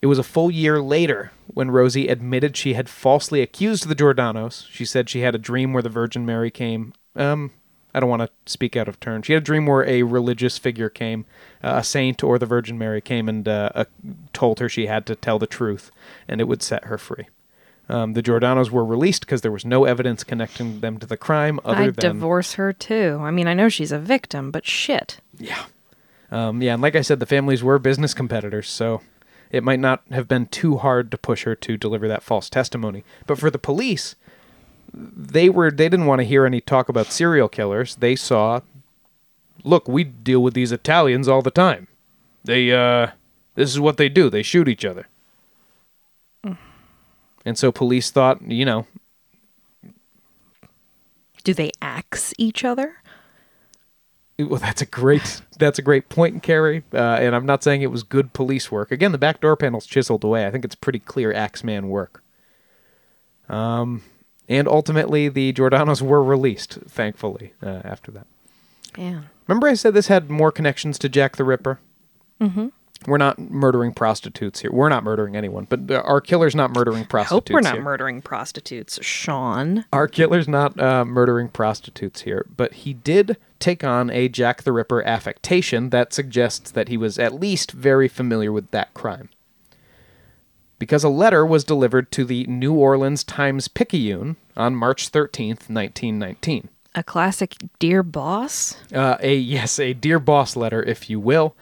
It was a full year later when Rosie admitted she had falsely accused the Giordanos. She said she had a dream where the Virgin Mary came. Um, I don't want to speak out of turn. She had a dream where a religious figure came, uh, a saint or the Virgin Mary came and uh, uh, told her she had to tell the truth, and it would set her free. Um, the Giordanos were released because there was no evidence connecting them to the crime other I'd than divorce her too. I mean, I know she's a victim, but shit. Yeah. Um, yeah, and like I said, the families were business competitors, so it might not have been too hard to push her to deliver that false testimony. But for the police, they were they didn't want to hear any talk about serial killers. They saw, look, we deal with these Italians all the time. They uh, this is what they do. They shoot each other. And so police thought, you know, Do they axe each other? Well, that's a great that's a great point, Carrie. Uh, and I'm not saying it was good police work. Again, the back door panel's chiseled away. I think it's pretty clear Axeman work. Um, and ultimately, the Giordanos *laughs* were released, thankfully, uh, after that. Yeah. Remember, I said this had more connections to Jack the Ripper. Mm-hmm. We're not murdering prostitutes here. We're not murdering anyone, but our killer's not murdering prostitutes. Hope we're not here. murdering prostitutes, Sean. Our killer's not uh, murdering prostitutes here, but he did take on a Jack the Ripper affectation that suggests that he was at least very familiar with that crime. Because a letter was delivered to the New Orleans Times Picayune on March 13th, 1919. A classic dear boss. Uh, a yes, a dear boss letter, if you will.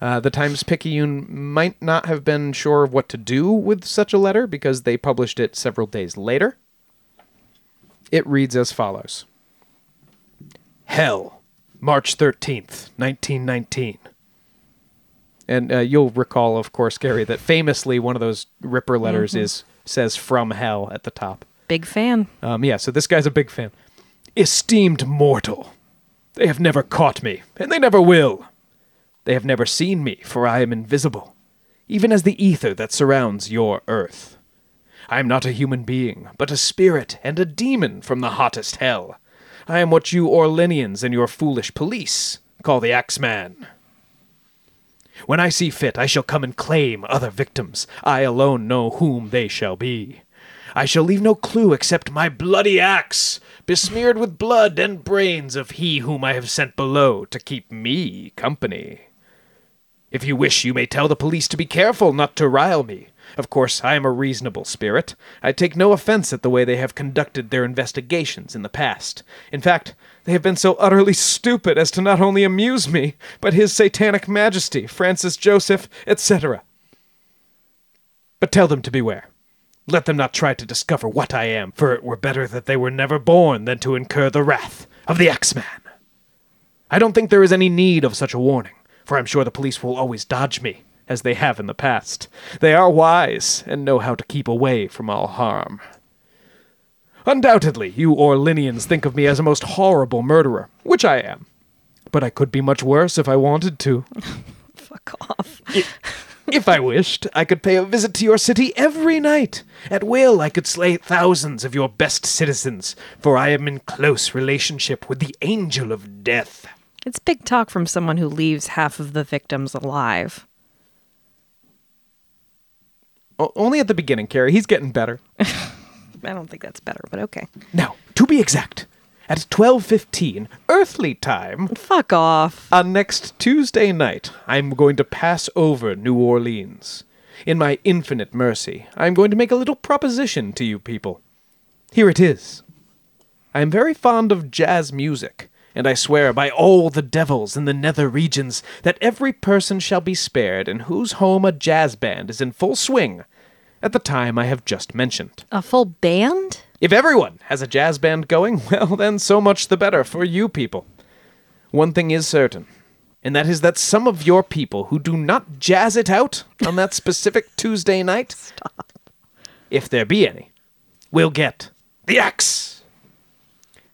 Uh, the Times Picayune might not have been sure of what to do with such a letter because they published it several days later. It reads as follows Hell, March 13th, 1919. And uh, you'll recall, of course, Carrie, that famously one of those Ripper letters is says from hell at the top. Big fan. Um, yeah, so this guy's a big fan. Esteemed mortal, they have never caught me, and they never will. They have never seen me, for I am invisible, even as the ether that surrounds your earth. I am not a human being, but a spirit and a demon from the hottest hell. I am what you Orleanians and your foolish police call the Axeman. When I see fit, I shall come and claim other victims. I alone know whom they shall be. I shall leave no clue except my bloody axe, besmeared with blood and brains of he whom I have sent below to keep me company. If you wish, you may tell the police to be careful not to rile me. Of course, I am a reasonable spirit. I take no offense at the way they have conducted their investigations in the past. In fact, they have been so utterly stupid as to not only amuse me, but His Satanic Majesty, Francis Joseph, etc. But tell them to beware. Let them not try to discover what I am, for it were better that they were never born than to incur the wrath of the Axeman. I don't think there is any need of such a warning, for I'm sure the police will always dodge me, as they have in the past. They are wise and know how to keep away from all harm. Undoubtedly, you Orleanians think of me as a most horrible murderer, which I am. But I could be much worse if I wanted to. *laughs* Fuck off. If I wished, I could pay a visit to your city every night. At will, I could slay thousands of your best citizens, for I am in close relationship with the Angel of Death. It's big talk from someone who leaves half of the victims alive. O- only at the beginning, Carrie. He's getting better. *laughs* I don't think that's better, but okay. Now, to be exact, at 12:15 earthly time Fuck off. on next Tuesday night, I'm going to pass over New Orleans. In my infinite mercy, I'm going to make a little proposition to you people. Here it is. I am very fond of jazz music, and I swear by all the devils in the nether regions that every person shall be spared in whose home a jazz band is in full swing at the time I have just mentioned. A full band? If everyone has a jazz band going, *laughs* well, then so much the better for you people. One thing is certain, and that is that some of your people who do not jazz it out on that *laughs* specific Tuesday night, Stop. if there be any, will get the axe.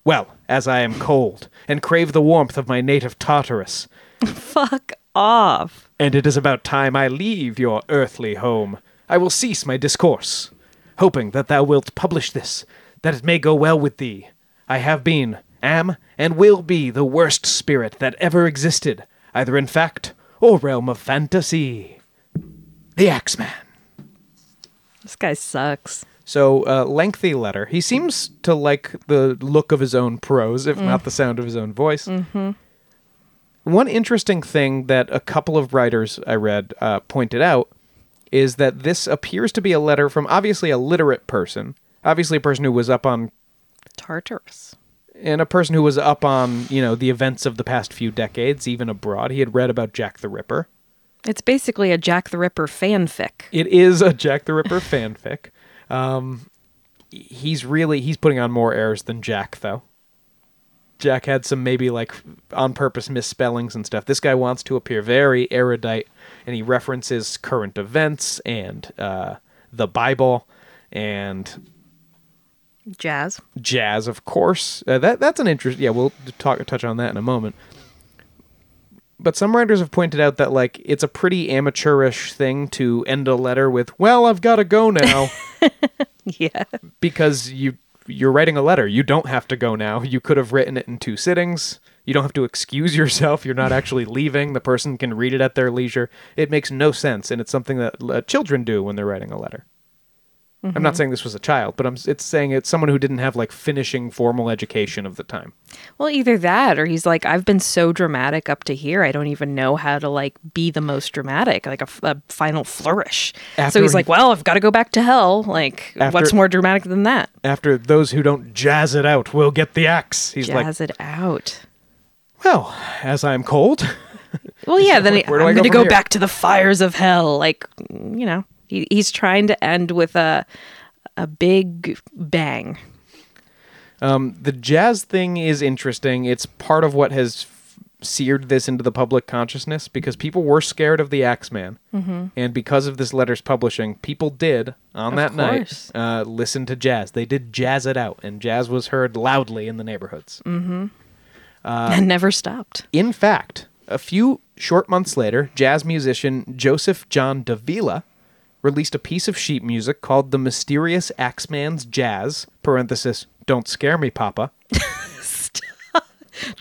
Well, as I am cold and crave the warmth of my native Tartarus, *laughs* Fuck off. and it is about time I leave your earthly home, I will cease my discourse, hoping that thou wilt publish this, that it may go well with thee. I have been, am, and will be the worst spirit that ever existed, either in fact or realm of fantasy. The Axeman. This guy sucks. So, uh, lengthy letter. He seems to like the look of his own prose, if not the sound of his own voice. Mm-hmm. One interesting thing that a couple of writers I read uh, pointed out is that this appears to be a letter from obviously a literate person, obviously a person who was up on, Tartarus. and a person who was up on, you know, the events of the past few decades, even abroad. He had read about Jack the Ripper. It's basically a Jack the Ripper fanfic. It is a Jack the Ripper *laughs* fanfic. Um, he's really he's putting on more airs than Jack though. Jack had some maybe like on purpose misspellings and stuff. This guy wants to appear very erudite, and he references current events and uh, the Bible and Jazz. jazz, of course. Uh, that that's an interest. Yeah, we'll talk touch on that in a moment. But some writers have pointed out that like it's a pretty amateurish thing to end a letter with, "Well, I've got to go now," *laughs* Yeah. because you you're writing a letter. You don't have to go now. You could have written it in two sittings. You don't have to excuse yourself. You're not actually leaving. The person can read it at their leisure. It makes no sense, and it's something that uh, children do when they're writing a letter. I'm not mm-hmm. saying this was a child, but I'm it's saying it's someone who didn't have like finishing formal education of the time. Well, either that or he's like, I've been so dramatic up to here. I don't even know how to like be the most dramatic, like a final flourish. After so he's he- like, well, I've got to go back to hell. Like, After- what's more dramatic than that? After those who don't jazz it out will get the axe. He's like, Jazz it out. well, as I'm cold. Well, yeah, *laughs* then like, he- where do I I'm go going to from go back to the fires of hell. Like, you know, he, he's trying to end with a a big bang. Um, the jazz thing is interesting. It's part of what has f- seared this into the public consciousness because people were scared of the Axeman, mm-hmm. and because of this letter's publishing, people did on Of that course. night uh, listen to jazz. They did jazz it out, and jazz was heard loudly in the neighborhoods. and Uh, never stopped. In fact, a few short months later, jazz musician Joseph John Davilla released a piece of sheet music called "The Mysterious Axeman's Jazz." (Parenthesis: Don't scare me, Papa). *laughs*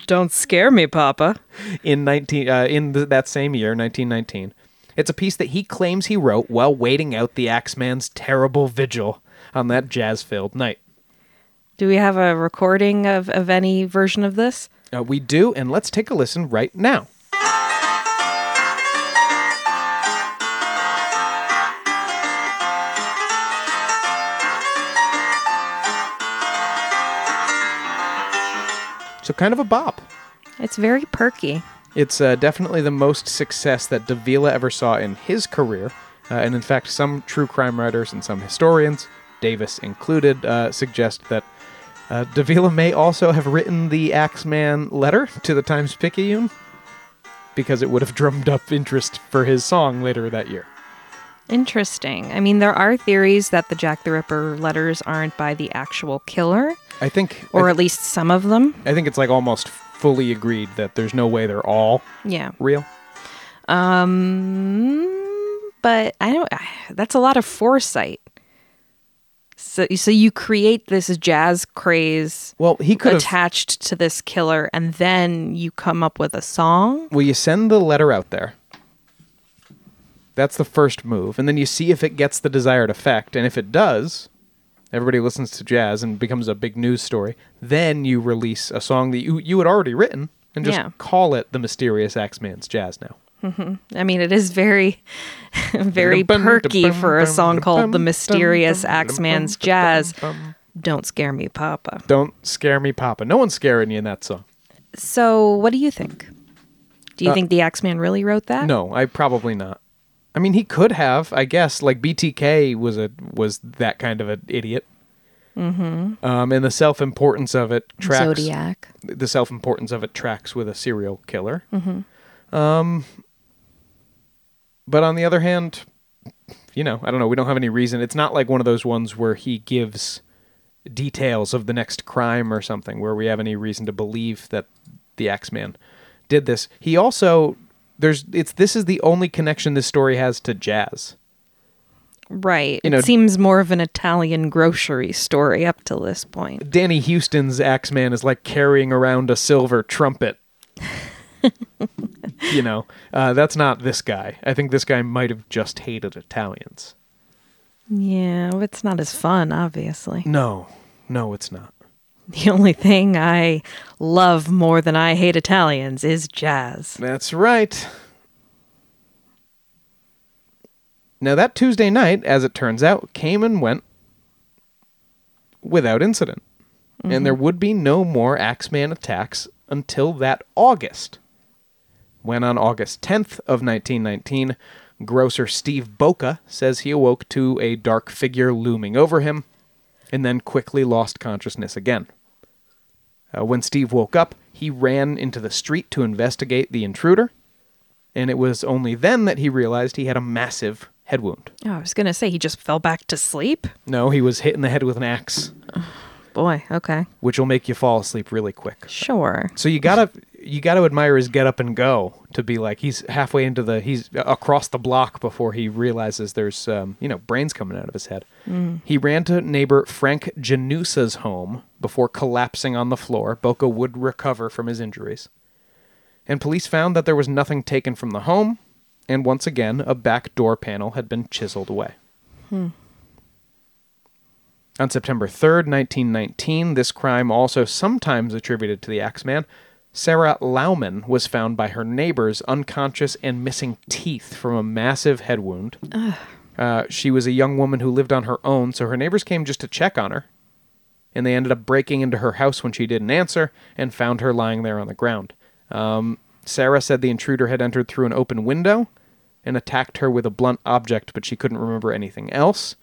Don't scare me, Papa. in 19 uh, in th- that same year 1919 it's a piece that he claims he wrote while waiting out the axeman's terrible vigil on that jazz-filled night Do we have a recording of, of any version of this? uh, we do and let's take a listen right now so kind of a bop It's very perky. It's uh, definitely the most success that Davilla ever saw in his career. Uh, and in fact, some true crime writers and some historians, Davis included, uh, suggest that uh, Davilla may also have written the Axeman letter to the Times Picayune because it would have drummed up interest for his song later that year. Interesting. I mean, there are theories that the Jack the Ripper letters aren't by the actual killer, I think, or I, at least some of them. I think it's like almost fully agreed that there's no way they're all Yeah. real. Um, but I don't. That's a lot of foresight. So, so you create this jazz craze Well, he could attached to this killer, and then you come up with a song. Well, you send the letter out there. That's the first move. And then you see if it gets the desired effect. And if it does, everybody listens to jazz and becomes a big news story. Then you release a song that you, you had already written and just Yeah. call it The Mysterious Axeman's Jazz now. I mean, it is very, *laughs* very perky for a song called "The Mysterious Axeman's Jazz." Don't scare me, Papa. Don't scare me, Papa. No one's scaring you in that song. So, what do you think? Do you Uh, think the Axeman really wrote that? No, I probably not. I mean, he could have, I guess. Like BTK was a was that kind of an idiot. Mm-hmm. Um, and the self importance of it tracks. Zodiac. the self importance of it tracks with a serial killer. Mm-hmm. Um, but on the other hand, you know, I don't know. We don't have any reason. It's not like one of those ones where he gives details of the next crime or something where we have any reason to believe that the Axeman did this. He also there's it's this is the only connection this story has to jazz. Right. You it know- seems more of an Italian grocery story up to this point. Danny Huston's Axeman is like carrying around a silver trumpet. *laughs* you know, uh, that's not this guy. I think this guy might have just hated Italians. Yeah, it's not as fun, obviously. No, no, it's not. *laughs* The only thing I love more than I hate Italians is jazz. That's right. Now, that Tuesday night, as it turns out, came and went without incident. And mm-hmm. there would be no more Axeman attacks until that August. When on August 10th of 1919, grocer Steve Boca says he awoke to a dark figure looming over him and then quickly lost consciousness again. Uh, when Steve woke up, he ran into the street to investigate the intruder, and it was only then that he realized he had a massive head wound. Oh, I was going to say he just fell back to sleep. No, he was hit in the head with an axe, Boy, okay. which will make you fall asleep really quick. Sure. So you gotta you gotta admire his get up and go to be like he's halfway into the he's across the block before he realizes there's um, you know brains coming out of his head. He ran to neighbor Frank Genusa's home before collapsing on the floor. Boca would recover from his injuries, and police found that there was nothing taken from the home, and once again a back door panel had been chiseled away. On September 3rd, 1919, this crime also sometimes attributed to the Axeman, Sarah Lauman was found by her neighbors unconscious and missing teeth from a massive head wound. Uh, she was a young woman who lived on her own, so her neighbors came just to check on her. And they ended up breaking into her house when she didn't answer and found her lying there on the ground. Um, Sarah said the intruder had entered through an open window and attacked her with a blunt object, but she couldn't remember anything else.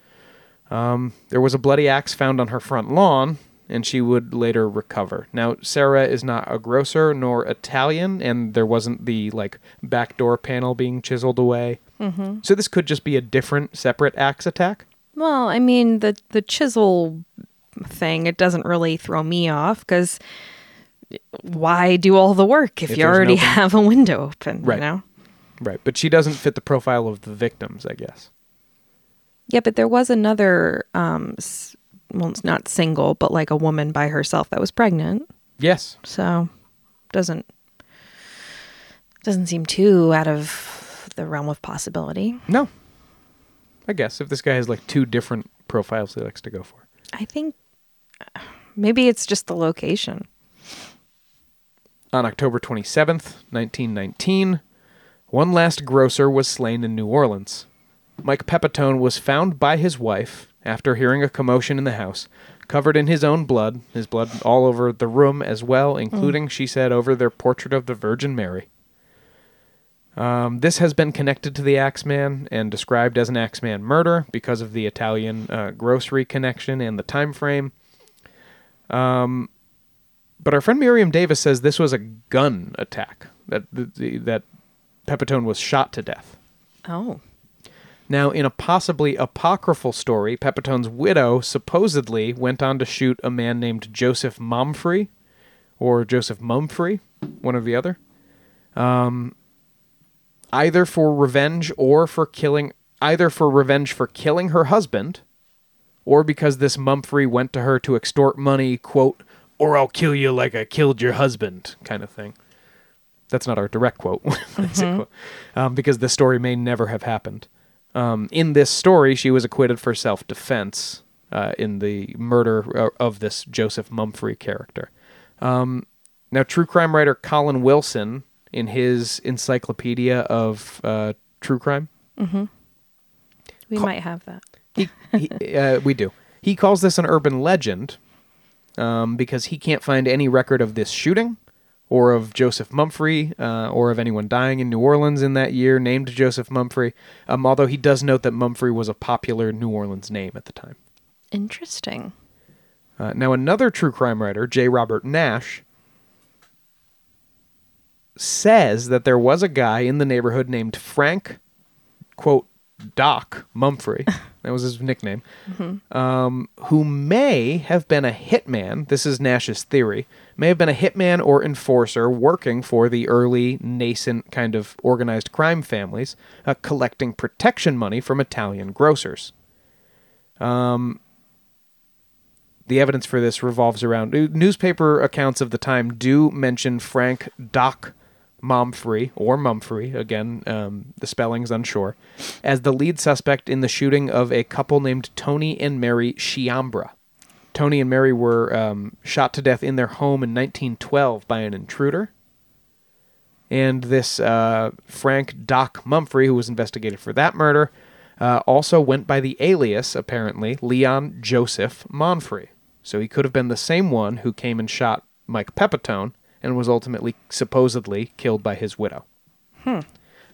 Um, there was a bloody axe found on her front lawn, and she would later recover. Now, Sarah is not a grocer nor Italian, and there wasn't the like back door panel being chiseled away. Mm-hmm. So this could just be a different, separate axe attack. Well, I mean, the the chisel thing, it doesn't really throw me off because why do all the work if, If you already have a window open? Right. You know? Right, but she doesn't fit the profile of the victims, I guess. Yeah, but there was another, um, s- well, it's not single, but like a woman by herself that was pregnant. Yes. So doesn't doesn't seem too out of the realm of possibility. No. I guess if this guy has like two different profiles he likes to go for. I think uh, maybe it's just the location. On October 27th, 1919, one last grocer was slain in New Orleans. Mike Pepitone was found by his wife after hearing a commotion in the house, covered in his own blood, his blood all over the room as well, including, she said, over their portrait of the Virgin Mary. Um, this has been connected to the Axeman and described as an Axeman murder because of the Italian uh, grocery connection and the time frame. Um, but our friend Miriam Davis says this was a gun attack that the, the, that Pepitone was shot to death. Oh. Now, in a possibly apocryphal story, Pepitone's widow supposedly went on to shoot a man named Joseph Mumfrey, or Joseph Mumfrey, one or the other, um, either for revenge or for killing, either for revenge for killing her husband, or because this Mumfrey went to her to extort money, quote, or I'll kill you like I killed your husband, kind of thing. That's not our direct quote, *laughs* quote. Um, because the story may never have happened. Um, in this story, she was acquitted for self defense uh, in the murder uh, of this Joseph Mumfrey character. Um, now, true crime writer Colin Wilson, in his encyclopedia of uh, true crime, We Ca- might have that. he, he, *laughs* uh, we do. He calls this an urban legend um, because he can't find any record of this shooting or of Joseph Mumfrey uh, or of anyone dying in New Orleans in that year named Joseph Mumfrey. Um, although he does note that Mumfrey was a popular New Orleans name at the time. Interesting. Uh, now, another true crime writer, J. Robert Nash, says that there was a guy in the neighborhood named Frank, quote, Doc Mumfrey, *laughs* that was his nickname, um, who may have been a hitman. This is Nash's theory. May have been a hitman or enforcer working for the early nascent kind of organized crime families, uh, collecting protection money from Italian grocers. The evidence for this revolves around uh, newspaper accounts of the time do mention Frank Doc Momfrey or Mumfrey again, um, the spelling's unsure, as the lead suspect in the shooting of a couple named Tony and Mary Chiambra. Tony and Mary were um, shot to death in their home in 1912 by an intruder. And this uh, Frank Doc Mumfrey, who was investigated for that murder, uh, also went by the alias, apparently, Leon Joseph Monfrey. So he could have been the same one who came and shot Mike Pepitone and was ultimately supposedly killed by his widow.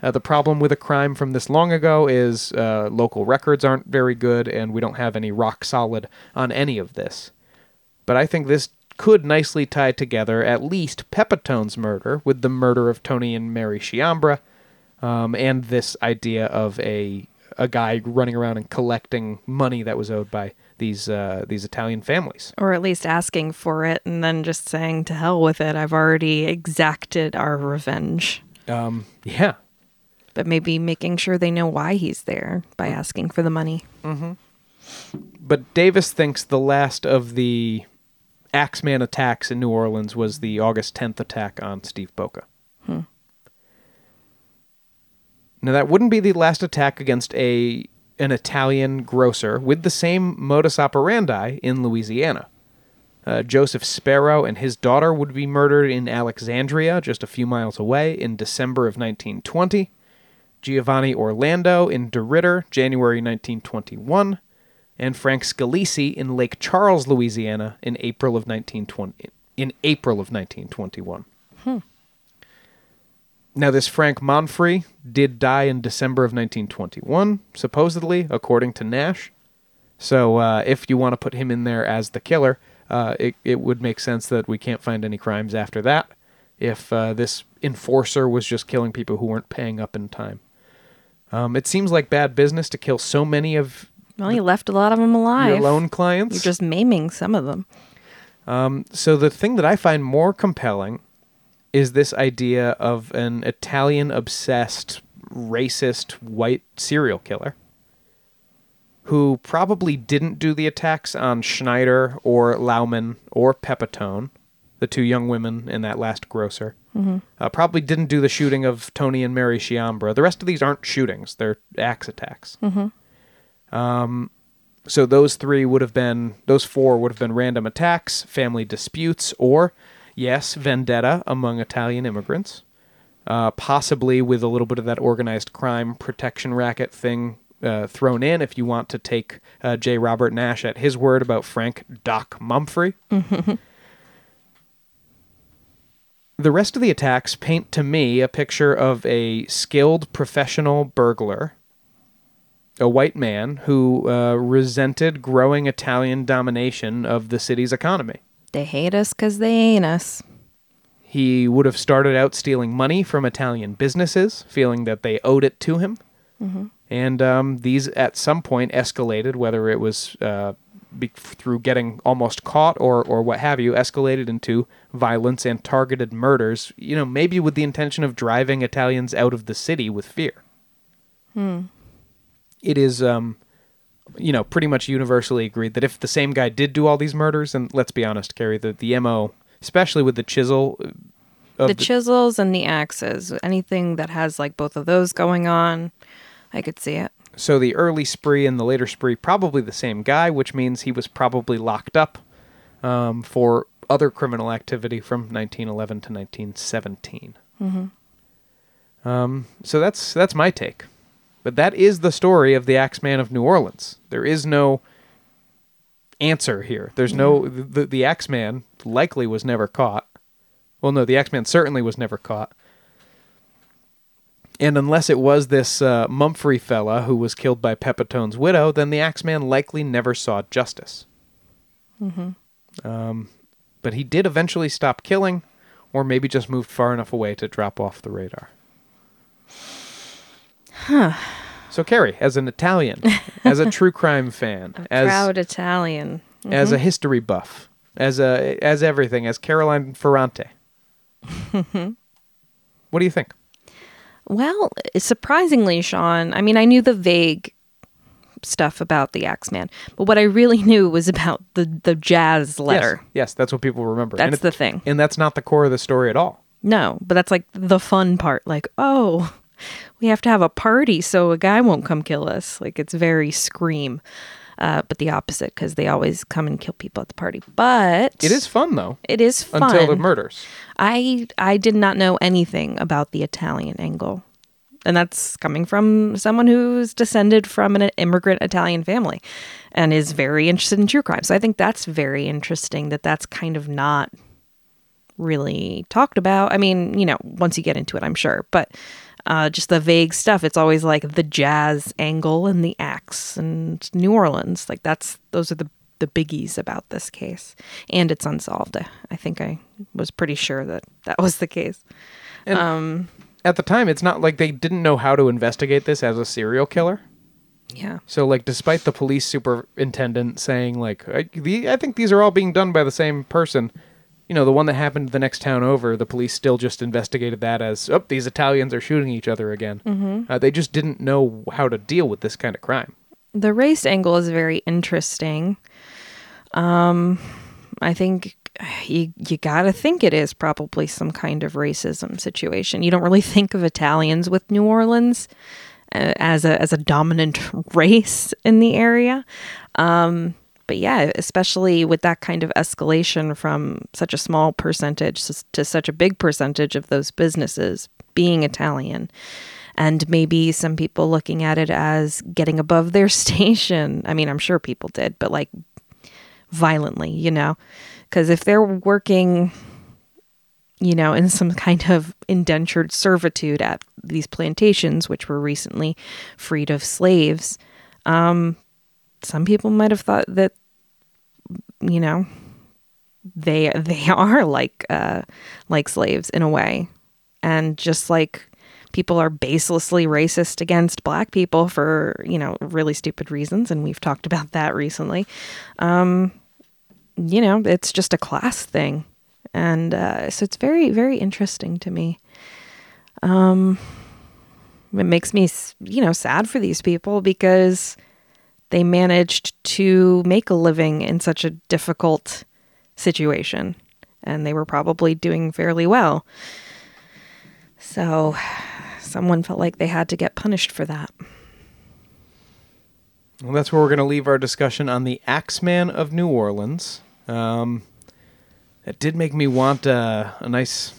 Uh, the problem with a crime from this long ago is uh, local records aren't very good, and we don't have any rock solid on any of this. But I think this could nicely tie together at least Pepitone's murder with the murder of Tony and Mary Chiambra, um, and this idea of a a guy running around and collecting money that was owed by these uh, these Italian families. Or at least asking for it and then just saying, to hell with it. I've already exacted our revenge. Um, yeah, But maybe making sure they know why he's there by asking for the money. but Davis thinks the last of the Axeman attacks in New Orleans was the August 10th attack on Steve Boca. Now that wouldn't be the last attack against a an Italian grocer with the same modus operandi in Louisiana. Uh, Joseph Sparrow and his daughter would be murdered in Alexandria, just a few miles away, in December of 1920. Giovanni Orlando in DeRidder, January 1921, and Frank Scalisi in Lake Charles, Louisiana, in April of 1920. In April of 1921. Now, this Frank Monfrey did die in December of 1921, supposedly, according to Nash. So, uh, if you want to put him in there as the killer, uh, it, it would make sense that we can't find any crimes after that if uh, this enforcer was just killing people who weren't paying up in time. Um, it seems like bad business to kill so many of Well, you left a lot of them alive. your loan clients. You're just maiming some of them. So the thing that I find more compelling is this idea of an Italian obsessed racist white serial killer who probably didn't do the attacks on Schneider or Lauman or Pepitone, the two young women in that last grocer. Mm-hmm. Uh, probably didn't do the shooting of Tony and Mary Chiambra. The rest of these aren't shootings; they're axe attacks. Mm-hmm. Um, so those three would have been, those four would have been random attacks, family disputes, or, yes, vendetta among Italian immigrants. Uh, possibly with a little bit of that organized crime protection racket thing uh, thrown in if you want to take uh, J. Robert Nash at his word about Frank Doc Mumfrey. *laughs* the rest of the attacks paint to me a picture of a skilled professional burglar a white man who uh, resented growing Italian domination of the city's economy. They hate us because they ain't us. He would have started out stealing money from Italian businesses, feeling that they owed it to him. And um, these at some point escalated, whether it was uh, be- through getting almost caught or, or what have you, escalated into violence and targeted murders, you know, maybe with the intention of driving Italians out of the city with fear. It is, um, you know, pretty much universally agreed that if the same guy did do all these murders, and let's be honest, Carrie, the, the MO, especially with the chisel, uh, of the chisels and the axes, anything that has like both of those going on, I could see it. So the early spree and the later spree, probably the same guy, which means he was probably locked up um, for other criminal activity from 1911 to 1917. Um, so that's that's my take. But that is the story of the Axeman of New Orleans. There is no answer here. There's no the the Axeman likely was never caught. Well, no, the Axeman certainly was never caught. And unless it was this uh, Mumfrey fella who was killed by Pepitone's widow, then the Axeman likely never saw justice. Um, but he did eventually stop killing, or maybe just moved far enough away to drop off the radar. Huh. So, Carrie, as an Italian, as a *laughs* true crime fan, as Proud Italian. as a mm-hmm. history buff, as a as everything, as Caroline Ferrante, *laughs* what do you think? Well, surprisingly, Sean, I mean, I knew the vague stuff about the Axeman, but what I really *laughs* knew was about the, the jazz letter. Yes, yes, that's what people remember. That's it- the thing. and that's not the core of the story at all. No, but that's like the fun part. Like, oh, we have to have a party so a guy won't come kill us. Like, it's very scream, uh, but the opposite because they always come and kill people at the party. But It is fun though, It is fun. until the murders. I I did not know anything about the Italian angle. And that's coming from someone who's descended from an immigrant Italian family and is very interested in true crime. So I think that's very interesting that that's kind of not really talked about. I mean, you know, once you get into it, I'm sure, but uh, just the vague stuff. It's always like the jazz angle and the axe and New Orleans. Like that's those are the the biggies about this case, and it's unsolved. I, think I was pretty sure that that was the case. At the time, it's not like they didn't know how to investigate this as a serial killer. Yeah, So, like, despite the police superintendent saying, like, I, the, I think these are all being done by the same person, you know, the one that happened the next town over, the police still just investigated that as, oh, these Italians are shooting each other again. Mm-hmm. Uh, they just didn't know how to deal with this kind of crime. the race angle is very interesting. Um, I think you you gotta think it is probably some kind of racism situation. You don't really think of Italians with New Orleans uh, as a as a dominant *laughs* race in the area. Um, but yeah, especially with that kind of escalation from such a small percentage to such a big percentage of those businesses being Italian. And maybe some people looking at it as getting above their *laughs* station. I mean, I'm sure people did, but like violently, you know? Because if they're working, you know, in some kind of indentured servitude at these plantations, which were recently freed of slaves, um, some people might have thought that, you know, they *laughs* they are like uh, like slaves in a way, and just like people are baselessly racist against black people for you know really stupid reasons, and we've talked about that recently. Um, you know, it's just a class thing, and uh, so it's very very interesting to me. Um, it makes me you know sad for these people because they managed to make a living in such a difficult situation and they were probably doing fairly well. So someone felt like they had to get punished for that. Well, that's where we're going to leave our discussion on the Axeman of New Orleans. Um, it did make me want a, a nice,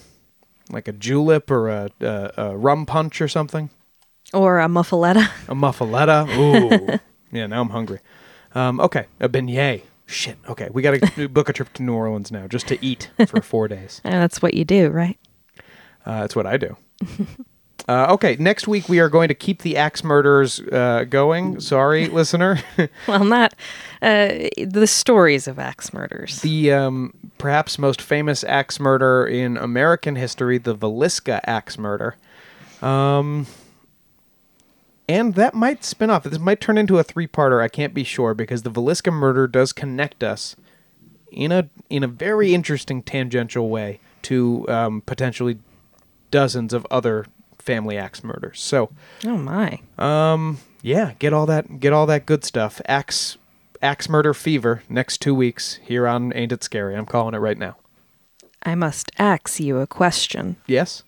like a julep or a, a, a rum punch or something. Or a muffaletta. A muffaletta. Ooh. *laughs* yeah, now I'm hungry. Um, okay, a beignet. Shit. Okay, we got to *laughs* book a trip to New Orleans now just to eat for four *laughs* days. And that's what you do, right? Uh, that's what I do. *laughs* Uh, okay, next week we are going to keep the axe murders uh, going. Sorry, listener. Well, not uh, the stories of axe murders. the um, perhaps most famous axe murder in American history, the Villisca axe murder. Um, and that might spin off. This might turn into a three-parter. I can't be sure because the Villisca murder does connect us in a in a very interesting tangential way to um, potentially dozens of other family axe murders. So, oh my. Um, yeah, get all that get all that good stuff. Axe axe murder fever next 2 weeks here on Ain't It Scary. I'm calling it right now. I must ask you a question. Yes.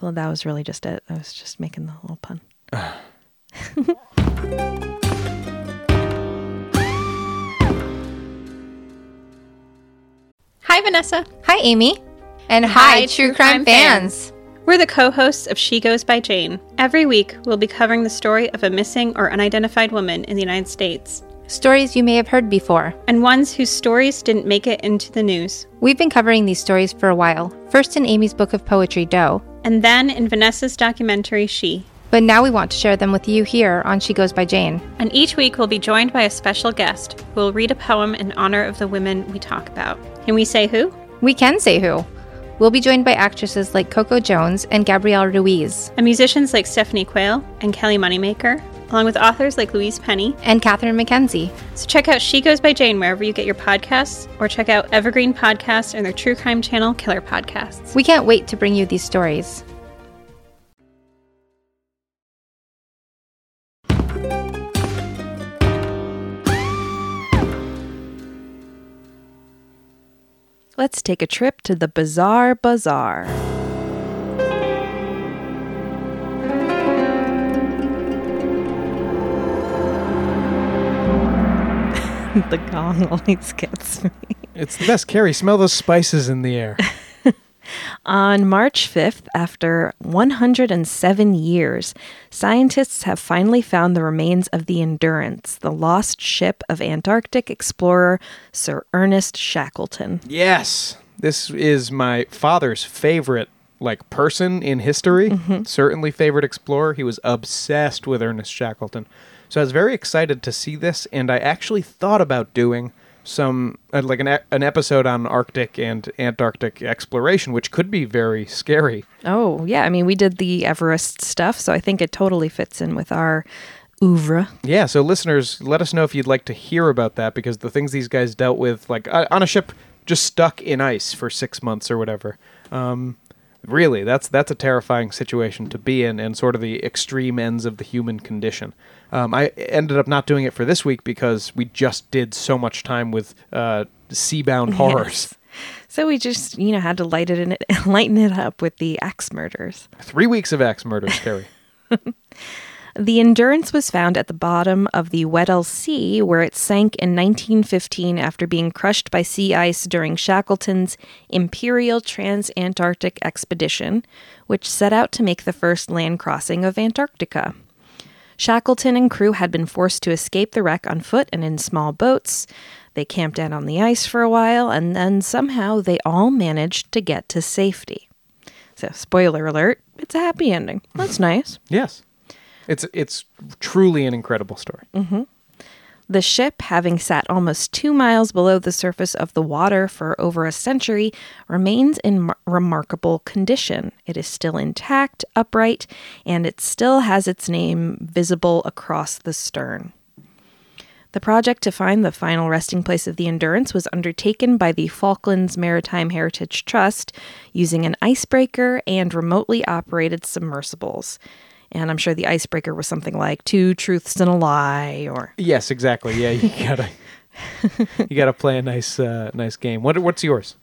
Well, that was really just it. I was just making the little pun. *sighs* Hi, Vanessa. Hi, Amy. And Hi, hi, true true crime crime fans. We're the co hosts of She Goes by Jane. Every week, we'll be covering the story of a missing or unidentified woman in the United States, Stories you may have heard before. and ones whose stories didn't make it into the news. We've been covering these stories for a while, first in Amy's book of poetry, Doe, And then in Vanessa's documentary, She. but now we want to share them with you here on She Goes by Jane. And each week, we'll be joined by a special guest who will read a poem in honor of the women we talk about. Can we say who? We can say who. We'll be joined by actresses like Coco Jones and Gabrielle Ruiz, And musicians like Stephanie Quayle and Kelly Moneymaker, along with authors like Louise Penny. and Catherine McKenzie. So check out She Goes by Jane wherever you get your podcasts, or check out Evergreen Podcasts and their true crime channel, Killer Podcasts. We can't wait to bring you these stories. Let's take a trip to the Bizarre Bazaar. *laughs* the gong always gets me. It's the best. Carrie, smell those spices in the air. *laughs* On March 5th, after 107 years, scientists have finally found the remains of the Endurance, the lost ship of Antarctic explorer Sir Ernest Shackleton. yes, this is my father's favorite like person in history. Mm-hmm. Certainly favorite explorer. He was obsessed with Ernest Shackleton. So I was very excited to see this, and I actually thought about doing some uh, like an e- an episode on Arctic and Antarctic exploration, which could be very scary. Oh, yeah. I mean, we did the Everest stuff, so I think it totally fits in with our oeuvre. Yeah, so listeners, let us know if you'd like to hear about that because the things these guys dealt with, like uh, on a ship just stuck in ice for six months or whatever. Um, really, that's that's a terrifying situation to be in, and sort of the extreme ends of the human condition. Um, I ended up not doing it for this week because we just did so much time with uh, seabound horrors. Yes. So we just, you know, had to light it in *laughs* it, lighten it up with the axe murders. Three weeks of axe murders, Carrie. *laughs* The Endurance was found at the bottom of the Weddell Sea, where it sank in 1915 after being crushed by sea ice during Shackleton's Imperial Transantarctic Expedition, which set out to make the first land crossing of Antarctica. Shackleton and crew had been forced to escape the wreck on foot and in small boats. They camped out on the ice for a while, and then somehow they all managed to get to safety. So, spoiler alert, it's a happy ending. That's nice. yes, it's it's truly an incredible story. Mm-hmm. The ship, having sat almost two miles below the surface of the water for over a century, remains in mar- remarkable condition. It is still intact, upright, and it still has its name visible across the stern. The project to find the final resting place of the Endurance was undertaken by the Falklands Maritime Heritage Trust using an icebreaker and remotely operated submersibles. And I'm sure the icebreaker was something like two truths and a lie, or Yes, exactly. Yeah, you *laughs* gotta you gotta play a nice uh, nice game. What what's yours?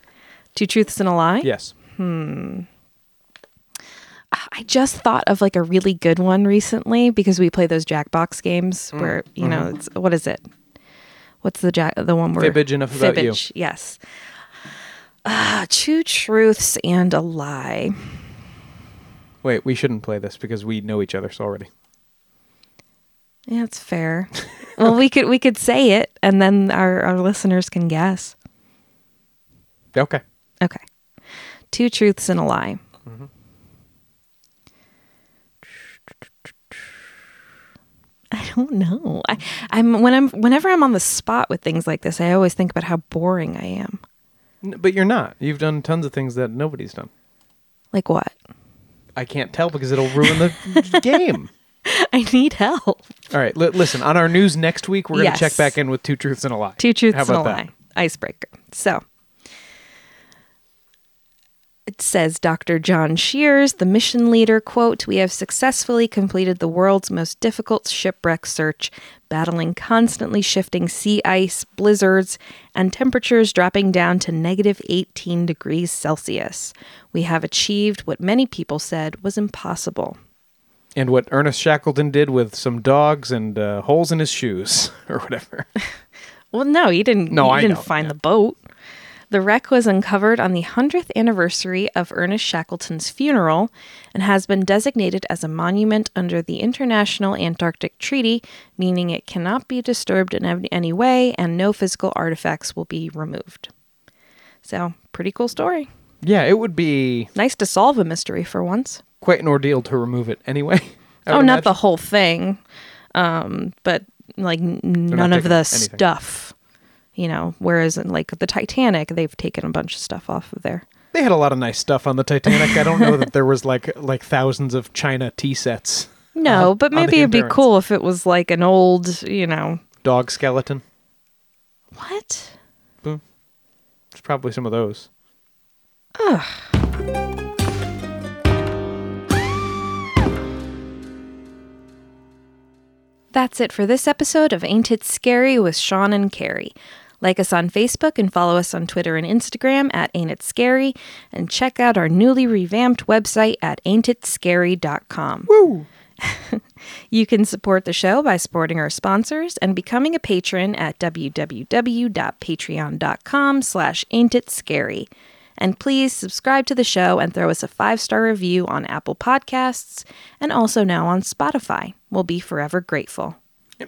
two truths and a lie. Yes. Hmm. I just thought of like a really good one recently because we play those Jackbox games Mm, where you know mm-hmm. it's what is it? What's the jack the one where Fibbage enough about you. Yes. Ah, two truths and a lie. Wait, we shouldn't play this because we know each other so already. Yeah, it's fair. *laughs* well, we could we could say it and then our, our listeners can guess. Okay. Okay. Two truths and a lie. Mm-hmm. I don't know. I, I'm when I'm whenever I'm on the spot with things like this, I always think about how boring I am. N- But you're not. You've done tons of things that nobody's done. Like what? I can't tell because it'll ruin the *laughs* game. I need help. All right, li- listen. On our news next week, we're going to Yes. check back in with two truths and a lie. Two truths How and a about that? lie. Icebreaker. So it says Dr. John Shears, the mission leader, quote, We have successfully completed the world's most difficult shipwreck search, battling constantly shifting sea ice, blizzards, and temperatures dropping down to negative 18 degrees Celsius. We have achieved what many people said was impossible. And what Ernest Shackleton did with some dogs and uh, holes in his shoes *laughs* or whatever. *laughs* Well, no, he didn't. No, he I didn't know, find yeah. the boat. The wreck was uncovered on the 100th anniversary of Ernest Shackleton's funeral and has been designated as a monument under the International Antarctic Treaty, meaning it cannot be disturbed in any way and no physical artifacts will be removed. So, pretty cool story. yeah, it would be Nice to solve a mystery for once. quite an ordeal to remove it anyway. *laughs* Oh, not the whole thing, um, but like none of the anything. stuff. You know, whereas in like the Titanic, they've taken a bunch of stuff off of there. They had a lot of nice stuff on the Titanic. I don't know that there was like like thousands of China tea sets. *laughs* No, on- but maybe it'd be cool if it was like an old, you know, Dog skeleton. what? There's probably some of those. Ugh. That's it for this episode of Ain't It Scary with Sean and Carrie. Like us on Facebook and follow us on Twitter and Instagram at Ain't It Scary, and check out our newly revamped website at ain'titscary.com. Woo! *laughs* you can support the show by supporting our sponsors and becoming a patron at www.patreon.com slash ain'titscary. And please subscribe to the show and throw us a five-star review on Apple Podcasts and also now on Spotify. We'll be forever grateful.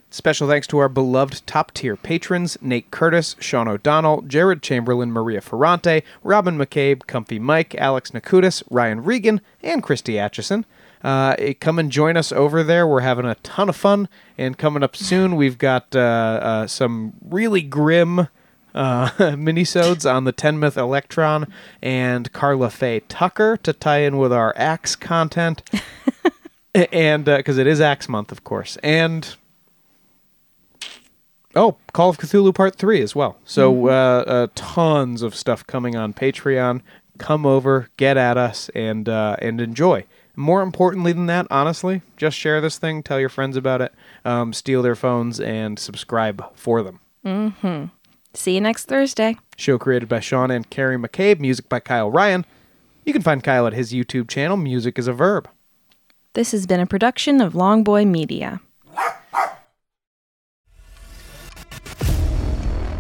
Special thanks to our beloved top tier patrons Nate Curtis, Sean O'Donnell, Jared Chamberlain, Maria Ferrante, Robin McCabe, Comfy Mike, Alex Nakutis, Ryan Regan, and Christy Atchison. Uh, eh, come and join us over there. We're having a ton of fun. And coming up soon, we've got uh, uh, some really grim uh, *laughs* minisodes on the Teignmouth Electron and Karla Faye Tucker to tie in with our Axe content. *laughs* And because it is Axe Month, of course. And Oh, Call of Cthulhu Part 3 as well. So, uh, uh, tons of stuff coming on Patreon. Come over, get at us, and uh, and enjoy. More importantly than that, honestly, just share this thing, tell your friends about it, um, steal their phones, and subscribe for them. See you next Thursday. Show created by Sean and Carrie McCabe, music by Kyle Ryan. You can find Kyle at his YouTube channel, Music is a Verb. This has been a production of Longboy Media.